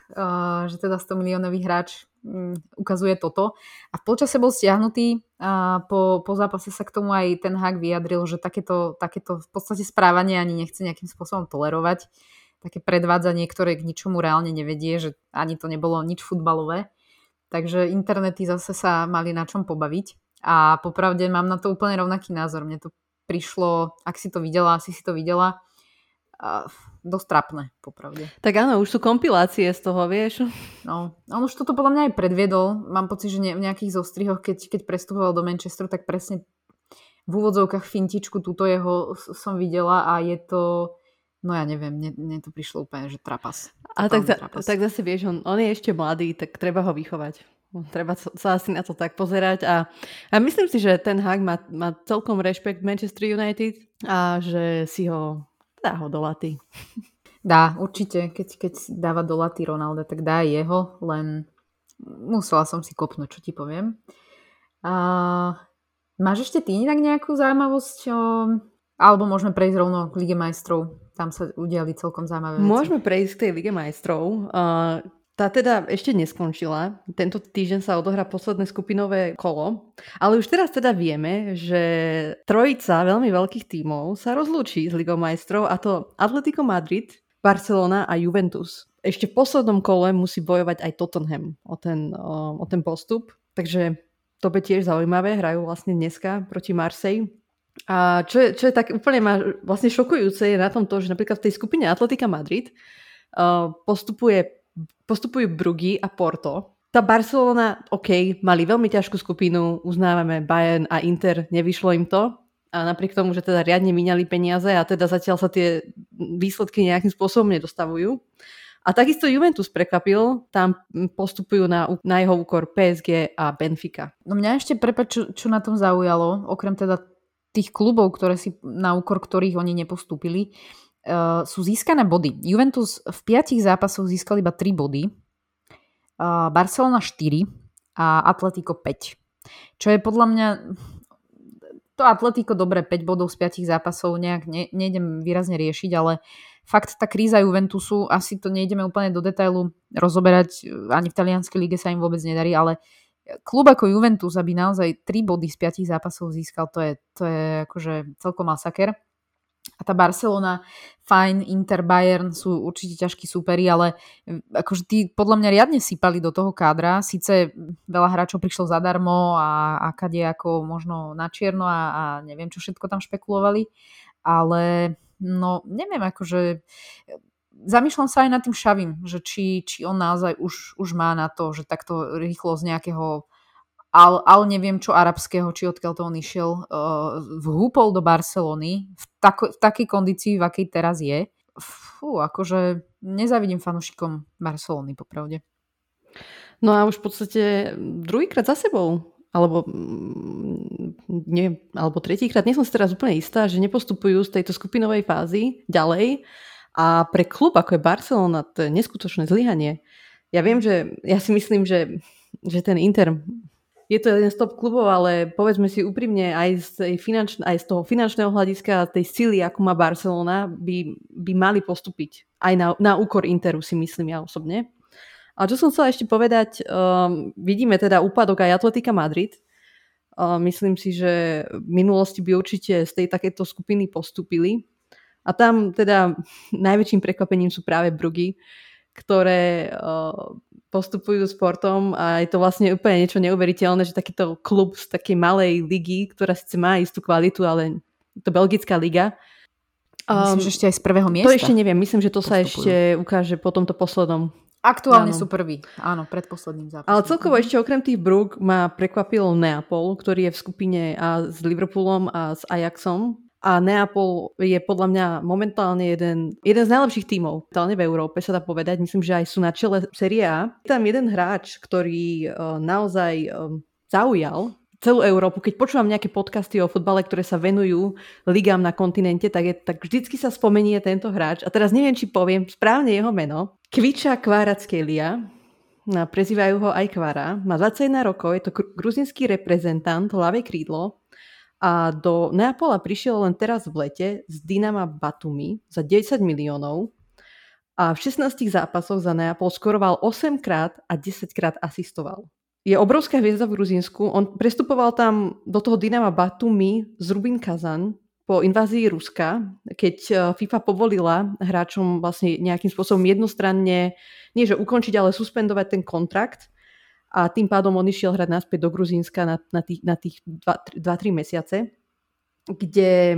že teda 100 miliónový hráč mm, ukazuje toto. A v polčase bol stiahnutý a po, po zápase sa k tomu aj ten hák vyjadril, že takéto, takéto v podstate správanie ani nechce nejakým spôsobom tolerovať. Také predvádzanie, ktoré k ničomu reálne nevedie, že ani to nebolo nič futbalové. Takže internety zase sa mali na čom pobaviť. A popravde mám na to úplne rovnaký názor. Mne to prišlo, ak si to videla, asi si to videla, dosť trapné, popravde. Tak áno, už sú kompilácie z toho, vieš. No, on už toto podľa mňa aj predviedol. Mám pocit, že ne, v nejakých zostrihoch, keď, keď prestupoval do Manchesteru, tak presne v úvodzovkách fintičku túto jeho som videla a je to, no ja neviem, mne, mne to prišlo úplne, že trapas. A tak, za, trapas. tak zase vieš, on, on je ešte mladý, tak treba ho vychovať. Treba sa asi na to tak pozerať a, a myslím si, že ten Hag má, má celkom rešpekt Manchester United a že si ho Dá ho do laty. Dá, určite. Keď, keď dáva do laty Ronaldo, tak dá jeho, len musela som si kopnúť, čo ti poviem. A máš ešte ty inak nejakú zaujímavosť? O... Alebo môžeme prejsť rovno k Lige majstrov. Tam sa udiali celkom zaujímavé veci. Môžeme prejsť k tej Lige majstrov. Uh, tá teda ešte neskončila. Tento týždeň sa odohrá posledné skupinové kolo. Ale už teraz teda vieme, že trojica veľmi veľkých tímov sa rozlúči s Ligou majstrov a to Atletico Madrid, Barcelona a Juventus. Ešte v poslednom kole musí bojovať aj Tottenham o ten, o, o ten postup. Takže to bude tiež zaujímavé. Hrajú vlastne dneska proti Marseille. A čo je, čo je tak úplne ma, vlastne šokujúce je na tom to, že napríklad v tej skupine Atletika Madrid uh, postupuje postupujú Brugy a Porto. Tá Barcelona, OK, mali veľmi ťažkú skupinu, uznávame Bayern a Inter, nevyšlo im to. A napriek tomu, že teda riadne minali peniaze a teda zatiaľ sa tie výsledky nejakým spôsobom nedostavujú. A takisto Juventus prekvapil, tam postupujú na, na jeho úkor PSG a Benfica. No mňa ešte prepač, čo, čo na tom zaujalo, okrem teda tých klubov, ktoré si na úkor ktorých oni nepostúpili, uh, sú získané body. Juventus v piatich zápasoch získal iba 3 body, uh, Barcelona 4 a Atletico 5. Čo je podľa mňa to Atletico dobre 5 bodov z 5 zápasov nejak ne, nejdem výrazne riešiť, ale fakt tá kríza Juventusu, asi to nejdeme úplne do detailu rozoberať, ani v talianskej lige sa im vôbec nedarí, ale klub ako Juventus, aby naozaj 3 body z 5 zápasov získal, to je, to je akože celkom masaker. A tá Barcelona, fajn, Inter, Bayern sú určite ťažkí súperi, ale akože tí podľa mňa riadne sypali do toho kádra. Sice veľa hráčov prišlo zadarmo a, a kade ako možno na čierno a, a neviem, čo všetko tam špekulovali, ale no neviem, akože zamýšľam sa aj nad tým Šavím, že či, či on naozaj už, už má na to, že takto rýchlo z nejakého ale, ale neviem čo arabského, či odkiaľ to on išiel, uh, vhúpol do Barcelony v, tako, v takej kondícii, v akej teraz je. Fú, akože nezavidím fanúšikom Barcelony, popravde. No a už v podstate druhýkrát za sebou alebo, mm, nie, alebo tretíkrát, nie som si teraz úplne istá, že nepostupujú z tejto skupinovej fázy ďalej a pre klub ako je Barcelona to je neskutočné zlyhanie. Ja viem, že ja si myslím, že, že ten Inter je to jeden z top klubov, ale povedzme si úprimne, aj z, finanč, aj z toho finančného hľadiska, tej sily, ako má Barcelona, by, by mali postúpiť. Aj na, na úkor Interu si myslím ja osobne. A čo som chcela ešte povedať, um, vidíme teda úpadok aj Atletika Madrid. Uh, myslím si, že v minulosti by určite z tej takéto skupiny postupili. A tam teda najväčším prekvapením sú práve Brugy, ktoré uh, postupujú sportom a je to vlastne úplne niečo neuveriteľné, že takýto klub z takej malej ligy, ktorá síce má istú kvalitu, ale to belgická liga. Um, myslím, že ešte aj z prvého miesta. To ešte neviem, myslím, že to postupujú. sa ešte ukáže po tomto poslednom. Aktuálne áno. sú prví, áno, predposledným zápasom. Ale celkovo ešte okrem tých Brug ma prekvapil Neapol, ktorý je v skupine a s Liverpoolom a s Ajaxom a Neapol je podľa mňa momentálne jeden, jeden z najlepších tímov momentálne v Európe, sa dá povedať. Myslím, že aj sú na čele Serie A. Je tam jeden hráč, ktorý uh, naozaj uh, zaujal celú Európu. Keď počúvam nejaké podcasty o futbale, ktoré sa venujú ligám na kontinente, tak, je, tak vždycky sa spomenie tento hráč. A teraz neviem, či poviem správne jeho meno. Kviča Kvárackelia, prezývajú ho aj Kvara, má 21 rokov, je to gruzinský reprezentant, ľavé krídlo, a do Neapola prišiel len teraz v lete z Dynama Batumi za 10 miliónov a v 16 zápasoch za Neapol skoroval 8 krát a 10 krát asistoval. Je obrovská hviezda v Gruzínsku. On prestupoval tam do toho Dynama Batumi z Rubin Kazan po invázii Ruska, keď e, FIFA povolila hráčom vlastne nejakým spôsobom jednostranne, nie že ukončiť, ale suspendovať ten kontrakt a tým pádom on išiel hrať naspäť do Gruzínska na, na tých, na tých 2-3 mesiace kde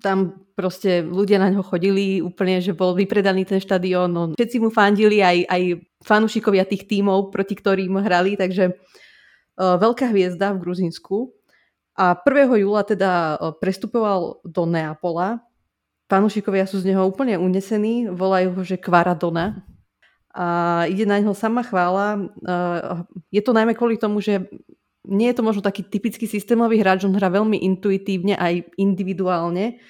tam proste ľudia na ňo chodili úplne, že bol vypredaný ten štadión, no, všetci mu fandili, aj, aj fanúšikovia tých tímov, proti ktorým hrali, takže uh, veľká hviezda v Gruzínsku. A 1. júla teda uh, prestupoval do Neapola. Fanúšikovia sú z neho úplne unesení, volajú ho, že Kvaradona, a ide na neho sama chvála. Je to najmä kvôli tomu, že nie je to možno taký typický systémový hráč, on hrá veľmi intuitívne aj individuálne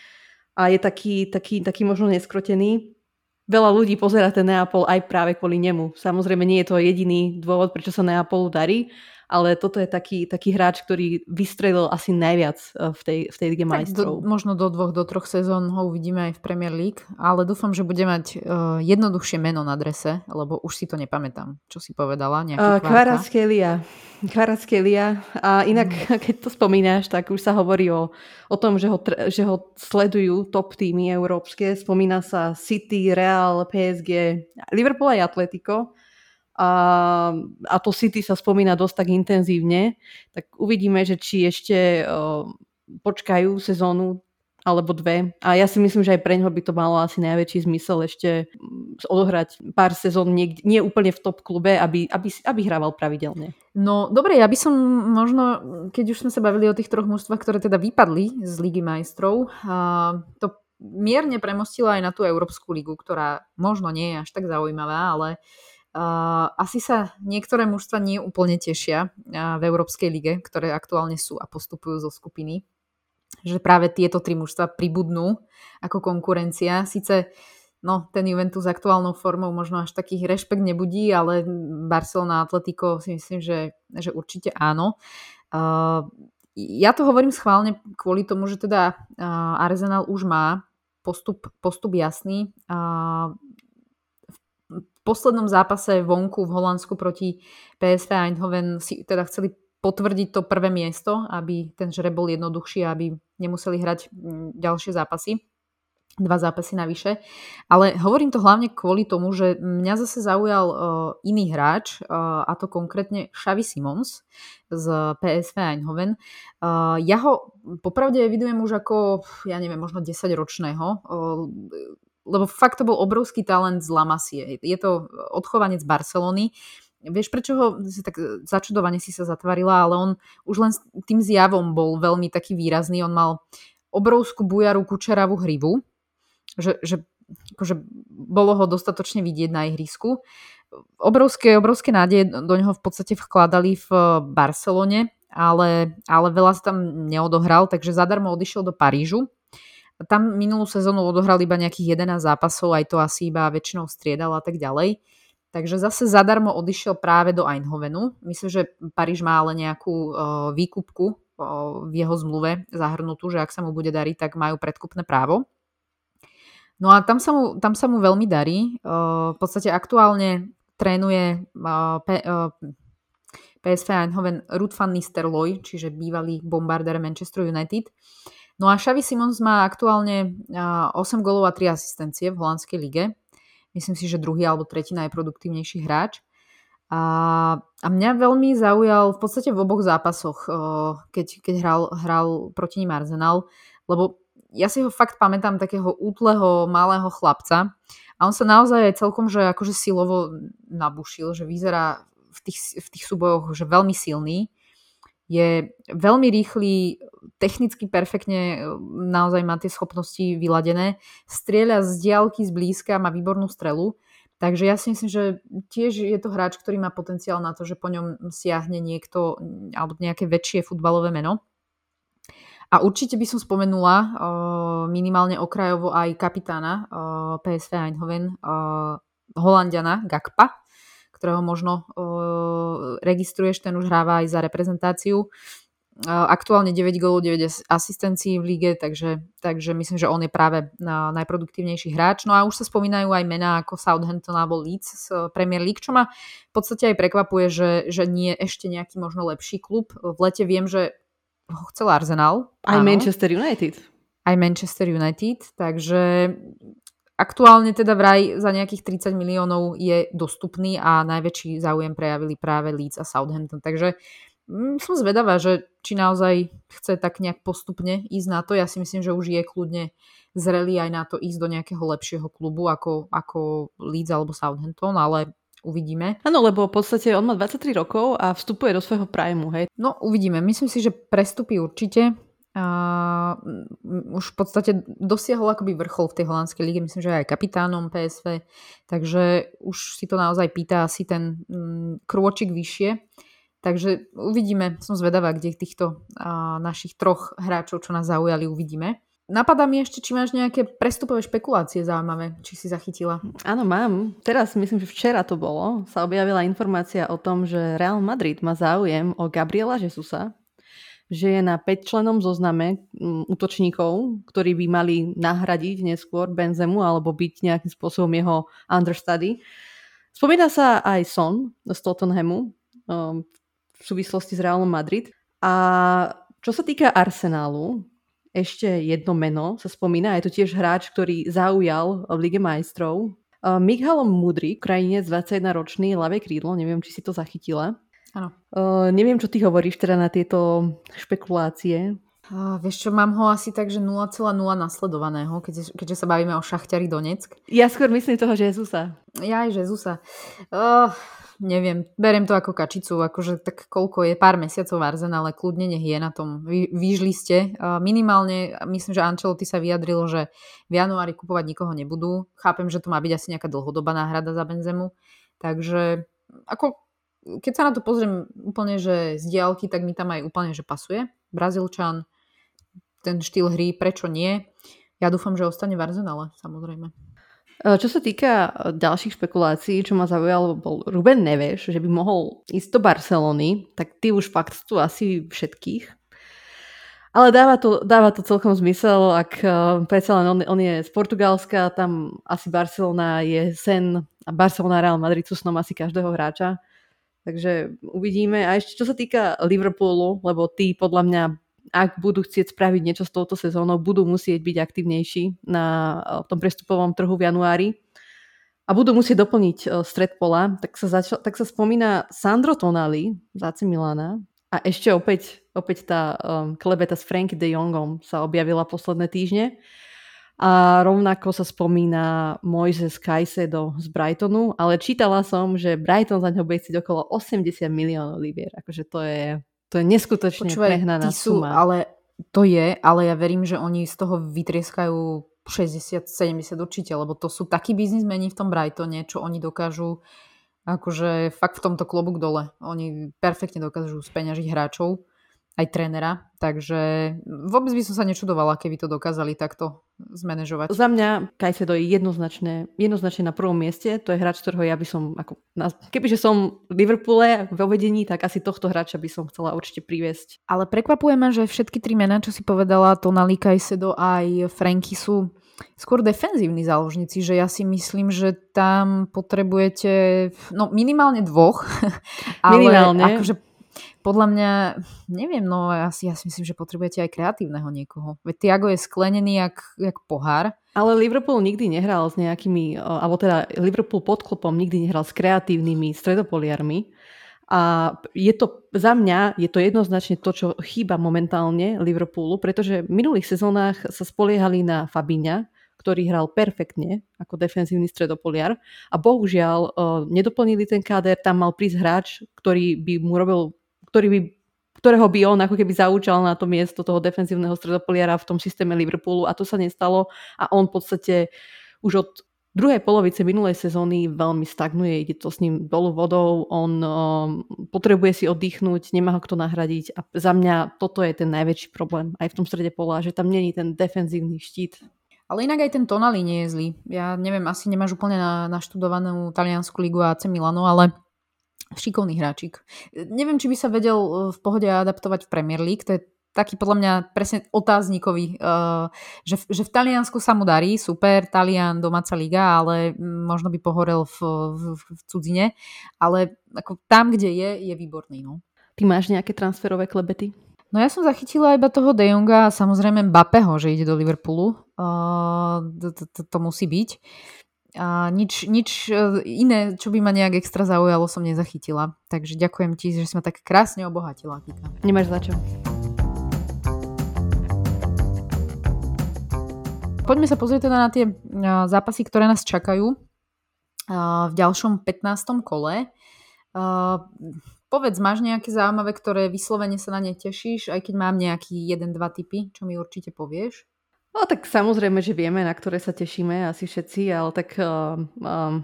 a je taký, taký, taký možno neskrotený. Veľa ľudí pozera ten Neapol aj práve kvôli nemu. Samozrejme nie je to jediný dôvod, prečo sa Neapolu darí, ale toto je taký, taký hráč, ktorý vystrelil asi najviac eh, v tej, v tej Lige majstrov. Do, možno do dvoch, do troch sezón ho uvidíme aj v Premier League, ale dúfam, že bude mať uh, jednoduchšie meno na drese, lebo už si to nepamätám, čo si povedala. Uh, Kvarackelia. Kvarackelia. A inak, mm. keď to spomínaš, tak už sa hovorí o, o tom, že ho, že ho sledujú top týmy európske. Spomína sa City, Real, PSG, Liverpool aj Atletico a, a to City sa spomína dosť tak intenzívne, tak uvidíme, že či ešte uh, počkajú sezónu alebo dve. A ja si myslím, že aj pre ňoho by to malo asi najväčší zmysel ešte mm, odohrať pár sezón niekde, nie úplne v top klube, aby, aby, aby hrával pravidelne. No dobre, ja by som možno, keď už sme sa bavili o tých troch mužstvách, ktoré teda vypadli z Ligy majstrov, a to mierne premostila aj na tú Európsku ligu, ktorá možno nie je až tak zaujímavá, ale uh, asi sa niektoré mužstva nie úplne tešia uh, v Európskej lige, ktoré aktuálne sú a postupujú zo skupiny. Že práve tieto tri mužstva pribudnú ako konkurencia. Sice no, ten Juventus aktuálnou formou možno až taký rešpekt nebudí, ale Barcelona Atletico si myslím, že, že určite áno. Uh, ja to hovorím schválne kvôli tomu, že teda Arsenal už má postup, postup jasný. Poslednom zápase vonku v Holandsku proti PSV Eindhoven si teda chceli potvrdiť to prvé miesto, aby ten žreb bol jednoduchší, aby nemuseli hrať mm, ďalšie zápasy dva zápasy navyše. Ale hovorím to hlavne kvôli tomu, že mňa zase zaujal uh, iný hráč, uh, a to konkrétne Xavi Simons z PSV Eindhoven. Uh, ja ho popravde evidujem už ako, ja neviem, možno 10 ročného. Uh, lebo fakt to bol obrovský talent z Lamasie. Je to odchovanec Barcelony, vieš, prečo ho tak začudovane si sa zatvarila, ale on už len tým zjavom bol veľmi taký výrazný. On mal obrovskú bujarú kučeravú hrivu, že, že akože bolo ho dostatočne vidieť na ihrisku. Obrovské, obrovské nádeje do neho v podstate vkladali v Barcelone, ale, ale veľa sa tam neodohral, takže zadarmo odišiel do Parížu tam minulú sezónu odohral iba nejakých 11 zápasov, aj to asi iba väčšinou striedal a tak ďalej. Takže zase zadarmo odišiel práve do Eindhovenu. Myslím, že Paríž má ale nejakú uh, výkupku uh, v jeho zmluve zahrnutú, že ak sa mu bude dariť, tak majú predkupné právo. No a tam sa mu, tam sa mu veľmi darí. Uh, v podstate aktuálne trénuje PSV Eindhoven Ruud van Nistelrooy, čiže bývalý bombardér Manchester United. No a Xavi Simons má aktuálne 8 golov a 3 asistencie v holandskej lige. Myslím si, že druhý alebo tretí najproduktívnejší hráč. A, a mňa veľmi zaujal v podstate v oboch zápasoch, keď, keď hral, hral proti ním Arsenal, lebo ja si ho fakt pamätám takého útleho, malého chlapca a on sa naozaj celkom, že akože silovo nabušil, že vyzerá v tých, v tých súbojoch, že veľmi silný je veľmi rýchly, technicky perfektne, naozaj má tie schopnosti vyladené, strieľa z diálky, z blízka, má výbornú strelu, takže ja si myslím, že tiež je to hráč, ktorý má potenciál na to, že po ňom siahne niekto alebo nejaké väčšie futbalové meno. A určite by som spomenula uh, minimálne okrajovo aj kapitána uh, PSV Eindhoven, Holandiana Gakpa, ktorého možno registruješ, ten už hráva aj za reprezentáciu. Uh, aktuálne 9 gólov, 9 asistencií v lige, takže, takže myslím, že on je práve najproduktívnejší hráč. No a už sa spomínajú aj mená ako Southampton alebo Leeds z Premier League, čo ma v podstate aj prekvapuje, že, že nie ešte nejaký možno lepší klub. V lete viem, že ho chcel Arsenal. Aj áno. Manchester United. Aj Manchester United, takže Aktuálne teda vraj za nejakých 30 miliónov je dostupný a najväčší záujem prejavili práve Leeds a Southampton. Takže mm, som zvedavá, že či naozaj chce tak nejak postupne ísť na to. Ja si myslím, že už je kľudne zrelý aj na to ísť do nejakého lepšieho klubu ako, ako Leeds alebo Southampton, ale uvidíme. Áno, lebo v podstate on má 23 rokov a vstupuje do svojho primu, hej? No, uvidíme. Myslím si, že prestupí určite a už v podstate dosiahol akoby vrchol v tej holandskej lige, myslím, že aj kapitánom PSV, takže už si to naozaj pýta asi ten mm, krôčik vyššie. Takže uvidíme, som zvedavá, kde týchto a, našich troch hráčov, čo nás zaujali, uvidíme. Napadá mi ešte, či máš nejaké prestupové špekulácie zaujímavé, či si zachytila. Áno, mám. Teraz, myslím, že včera to bolo, sa objavila informácia o tom, že Real Madrid má záujem o Gabriela Jesusa, že je na 5 členom zozname mm, útočníkov, ktorí by mali nahradiť neskôr Benzemu alebo byť nejakým spôsobom jeho understudy. Spomína sa aj Son z Tottenhamu um, v súvislosti s Realom Madrid. A čo sa týka Arsenálu, ešte jedno meno sa spomína, je to tiež hráč, ktorý zaujal v Lige majstrov. Uh, Michalom Mudrik, krajinec 21-ročný, ľavé krídlo, neviem, či si to zachytila. Áno. Uh, neviem, čo ty hovoríš teda na tieto špekulácie. Uh, vieš čo, mám ho asi tak, že 0,0 nasledovaného, keďže, keďže sa bavíme o Šachťari Doneck. Ja skôr myslím toho Jezusa. Ja aj Jezusa. Uh, neviem, beriem to ako kačicu, akože tak koľko je, pár mesiacov v Arsenale, kľudne nech je na tom Vy, výžliste. Minimálne, myslím, že Ancelotti sa vyjadrilo, že v januári kupovať nikoho nebudú. Chápem, že to má byť asi nejaká dlhodobá náhrada za Benzemu. Takže ako keď sa na to pozriem úplne, že z diálky, tak mi tam aj úplne, že pasuje. Brazílčan, ten štýl hry, prečo nie? Ja dúfam, že ostane v Arsenale, samozrejme. E, čo sa týka e, ďalších špekulácií, čo ma zaujalo, bol Ruben Neves, že by mohol ísť do Barcelony, tak ty už fakt tu asi všetkých. Ale dáva to, dáva to celkom zmysel, ak uh, predsa len on, on je z Portugalska, tam asi Barcelona je sen a Barcelona Real Madrid sú snom asi každého hráča. Takže uvidíme. A ešte čo sa týka Liverpoolu, lebo tí podľa mňa, ak budú chcieť spraviť niečo s touto sezónou, budú musieť byť aktívnejší na v tom prestupovom trhu v januári a budú musieť doplniť e, stred pola, tak sa, začal, tak sa spomína Sandro Tonali z AC Milana a ešte opäť, opäť tá um, klebeta s Frankie de Jongom sa objavila posledné týždne. A rovnako sa spomína Moises Caicedo z Brightonu, ale čítala som, že Brighton za ňo bude chcieť okolo 80 miliónov libier. Akože to je, to je neskutočne Počúvaj, prehnaná sú, suma. Ale to je, ale ja verím, že oni z toho vytrieskajú 60-70 určite, lebo to sú takí biznismeni v tom Brightone, čo oni dokážu akože fakt v tomto klobúk dole. Oni perfektne dokážu speňažiť hráčov aj trénera, takže vôbec by som sa nečudovala, keby to dokázali takto zmanéžovať. Za mňa Kajsedo je jednoznačne, jednoznačne na prvom mieste, to je hráč, ktorého ja by som, ako, kebyže som v Liverpoole vo vedení, tak asi tohto hráča by som chcela určite priviesť. Ale prekvapuje ma, že všetky tri mená, čo si povedala, Tonali, Kajsedo aj Franky sú skôr defenzívni záložníci, že ja si myslím, že tam potrebujete no minimálne dvoch, ale minimálne. akože podľa mňa, neviem, no ja si, ja si myslím, že potrebujete aj kreatívneho niekoho. Veď Tiago je sklenený jak, jak pohár. Ale Liverpool nikdy nehral s nejakými, alebo teda Liverpool pod klopom nikdy nehral s kreatívnymi stredopoliarmi. A je to, za mňa je to jednoznačne to, čo chýba momentálne Liverpoolu, pretože v minulých sezónach sa spoliehali na Fabiňa, ktorý hral perfektne ako defenzívny stredopoliar a bohužiaľ uh, nedoplnili ten káder, tam mal prísť hráč, ktorý by mu robil ktorý by, ktorého by on ako keby zaučal na to miesto toho defenzívneho stredopoliara v tom systéme Liverpoolu. A to sa nestalo. A on v podstate už od druhej polovice minulej sezóny veľmi stagnuje, ide to s ním dolu vodou, on um, potrebuje si oddychnúť, nemá ho kto nahradiť. A za mňa toto je ten najväčší problém aj v tom strede pola, že tam není ten defenzívny štít. Ale inak aj ten Tonali nie je zlý. Ja neviem, asi nemáš úplne na, naštudovanú taliansku ligu AC Milano, ale šikovný hráčik. Neviem, či by sa vedel e, v pohode adaptovať v Premier League, to je taký podľa mňa presne otáznikový, uh, že, že v Taliansku sa mu darí, super, Talian, domáca liga, ale možno by pohorel v, v, v cudzine, ale ako tam, kde je, je výborný. No. Ty máš nejaké transferové klebety? No ja som zachytila iba toho De Jonga a samozrejme Mbappého, že ide do Liverpoolu. Uh, to, to, to musí byť. A nič, nič e, iné, čo by ma nejak extra zaujalo, som nezachytila. Takže ďakujem ti, že si ma tak krásne obohatila, Kika. Nemáš za čo. Poďme sa pozrieť teda na tie e, zápasy, ktoré nás čakajú e, v ďalšom 15. kole. Povedz, máš nejaké zaujímavé, ktoré vyslovene sa na ne tešíš, aj keď mám nejaký 1-2 typy, čo mi určite povieš? No tak samozrejme, že vieme, na ktoré sa tešíme asi všetci, ale tak um, um,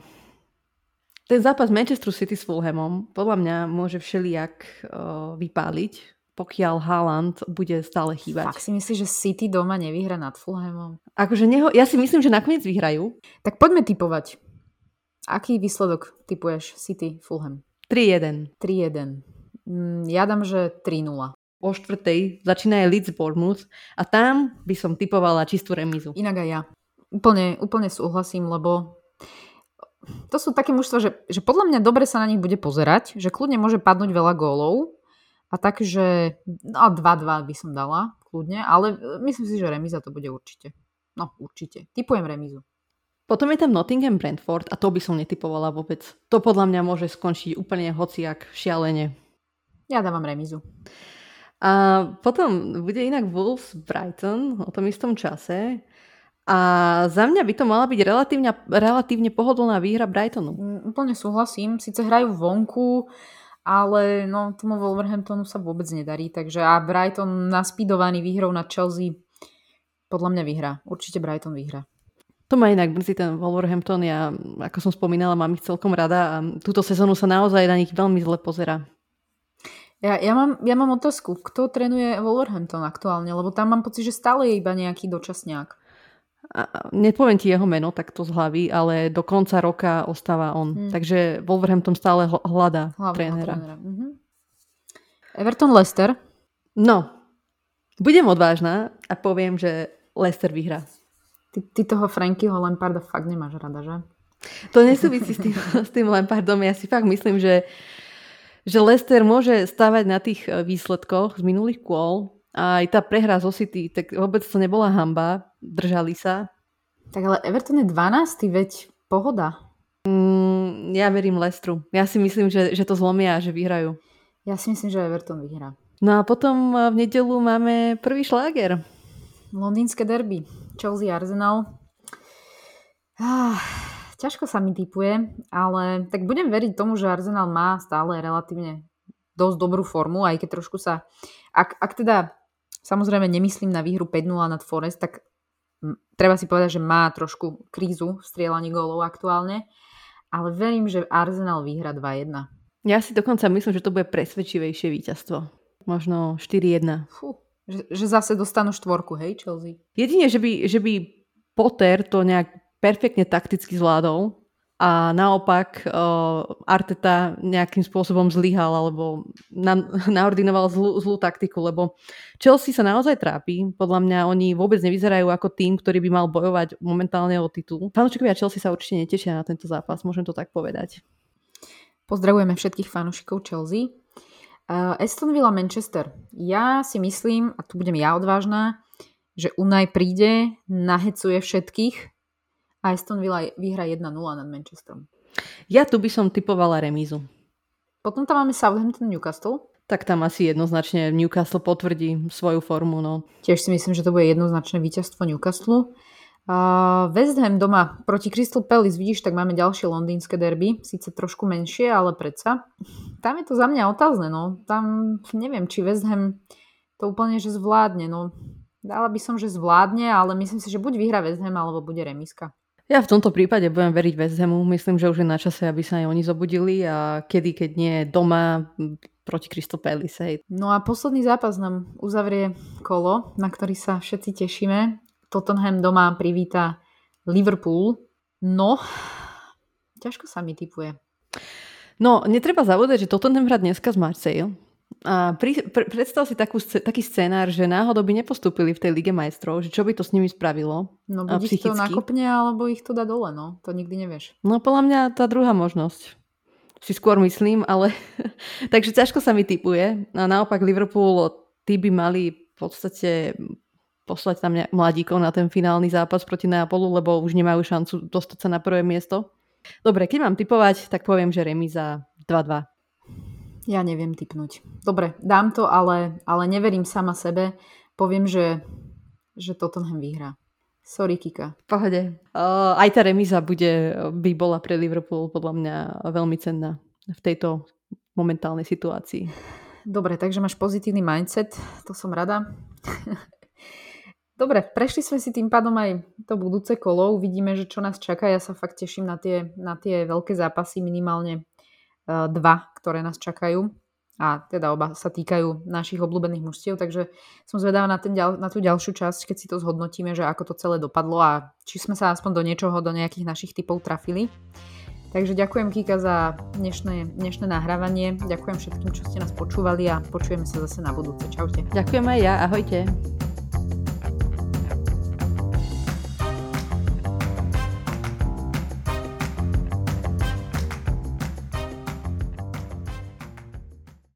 ten zápas Manchester City s Fulhamom podľa mňa môže všelijak uh, vypáliť, pokiaľ Haaland bude stále chýbať. Fakt si myslíš, že City doma nevyhra nad Fulhamom? Akože neho, ja si myslím, že nakoniec vyhrajú. Tak poďme typovať. Aký výsledok typuješ City Fulham? 3-1. 3-1. Mm, ja dám, že 3-0 o štvrtej začína aj Leeds Bournemouth a tam by som typovala čistú remizu. Inak aj ja. Úplne, úplne súhlasím, lebo to sú také mužstva, že, že podľa mňa dobre sa na nich bude pozerať, že kľudne môže padnúť veľa gólov a takže no 2-2 by som dala kľudne, ale myslím si, že remiza to bude určite. No určite. Typujem remizu. Potom je tam Nottingham Brentford a to by som netypovala vôbec. To podľa mňa môže skončiť úplne hociak šialene. Ja dávam remizu. A potom bude inak Wolves Brighton o tom istom čase. A za mňa by to mala byť relatívne, relatívne pohodlná výhra Brightonu. Mm, úplne súhlasím. Sice hrajú vonku, ale no, tomu Wolverhamptonu sa vôbec nedarí. Takže a Brighton naspidovaný výhrou na Chelsea podľa mňa vyhrá. Určite Brighton vyhrá. To má inak brzy ten Wolverhampton. Ja, ako som spomínala, mám ich celkom rada a túto sezónu sa naozaj na nich veľmi zle pozera. Ja, ja, mám, ja mám otázku, kto trénuje Wolverhampton aktuálne, lebo tam mám pocit, že stále je iba nejaký dočasňák. A, nepoviem ti jeho meno takto z hlavy, ale do konca roka ostáva on. Hmm. Takže Wolverhampton stále hľadá trénera. trénera. Mhm. Everton Leicester. No, budem odvážna a poviem, že Leicester vyhrá. Ty, ty toho Frankyho Lamparda fakt nemáš rada, že? To nesúvisí s tým, s tým Lampardom. Ja si fakt myslím, že že Leicester môže stavať na tých e, výsledkoch z minulých kôl a aj tá prehra zo City, tak vôbec to nebola hamba, držali sa. Tak ale Everton je 12, veď pohoda. Mm, ja verím Leicesteru. Ja si myslím, že, že to zlomia a že vyhrajú. Ja si myslím, že Everton vyhrá. No a potom e, v nedelu máme prvý šláger. Londýnske derby. Chelsea Arsenal. Ah, ťažko sa mi typuje, ale tak budem veriť tomu, že Arsenal má stále relatívne dosť dobrú formu, aj keď trošku sa... Ak, ak teda samozrejme nemyslím na výhru 5-0 nad Forest, tak treba si povedať, že má trošku krízu v strieľaní gólov aktuálne, ale verím, že Arsenal vyhra 2-1. Ja si dokonca myslím, že to bude presvedčivejšie víťazstvo. Možno 4-1. Fú, že, že zase dostanú štvorku, hej, Chelsea? Jedine, že by, že by Potter to nejak perfektne takticky zvládol a naopak uh, Arteta nejakým spôsobom zlyhal alebo na, naordinoval zlú, zlú taktiku, lebo Chelsea sa naozaj trápi. Podľa mňa oni vôbec nevyzerajú ako tým, ktorý by mal bojovať momentálne o titul. Fanúšikovia Chelsea sa určite netešia na tento zápas, môžem to tak povedať. Pozdravujeme všetkých fanúšikov Chelsea. Uh, Aston Villa Manchester. Ja si myslím, a tu budem ja odvážna, že Unai príde, nahecuje všetkých a Aston Villa vyhra 1-0 nad Manchesterom. Ja tu by som typovala remízu. Potom tam máme Southampton Newcastle. Tak tam asi jednoznačne Newcastle potvrdí svoju formu. No. Tiež si myslím, že to bude jednoznačné víťazstvo Newcastle. Uh, West Ham doma proti Crystal Palace, vidíš, tak máme ďalšie londýnske derby, síce trošku menšie, ale predsa. Tam je to za mňa otázne, no. Tam neviem, či West Ham to úplne, že zvládne, no. Dala by som, že zvládne, ale myslím si, že buď vyhra West Ham, alebo bude remiska. Ja v tomto prípade budem veriť West Hamu. Myslím, že už je na čase, aby sa aj oni zobudili a kedy, keď nie doma proti Crystal Palace. No a posledný zápas nám uzavrie kolo, na ktorý sa všetci tešíme. Tottenham doma privíta Liverpool. No, ťažko sa mi typuje. No, netreba zavodať, že Tottenham hrá dneska z Marseille a pri, pre, predstav si takú, taký scénár, že náhodou by nepostúpili v tej Lige majstrov, že čo by to s nimi spravilo No buď ich to nakopne, alebo ich to dá dole, no. To nikdy nevieš. No podľa mňa tá druhá možnosť. Si skôr myslím, ale... Takže ťažko sa mi typuje. A naopak Liverpool, tí by mali v podstate poslať tam mladíkov na ten finálny zápas proti Neapolu, lebo už nemajú šancu dostať sa na prvé miesto. Dobre, keď mám typovať, tak poviem, že remíza 2-2. Ja neviem typnúť. Dobre, dám to, ale, ale neverím sama sebe. Poviem, že, že Tottenham vyhrá. Sorry, Kika. Pohode. Uh, aj tá remíza bude, by bola pre Liverpool podľa mňa veľmi cenná v tejto momentálnej situácii. Dobre, takže máš pozitívny mindset, to som rada. Dobre, prešli sme si tým pádom aj to budúce kolo, uvidíme, že čo nás čaká. Ja sa fakt teším na tie, na tie veľké zápasy, minimálne dva, ktoré nás čakajú a teda oba sa týkajú našich obľúbených mužstiev, takže som zvedavá na, ten ďal, na tú ďalšiu časť, keď si to zhodnotíme, že ako to celé dopadlo a či sme sa aspoň do niečoho, do nejakých našich typov trafili. Takže ďakujem Kika za dnešné, dnešné nahrávanie, ďakujem všetkým, čo ste nás počúvali a počujeme sa zase na budúce. Čaute. Ďakujem aj ja, ahojte.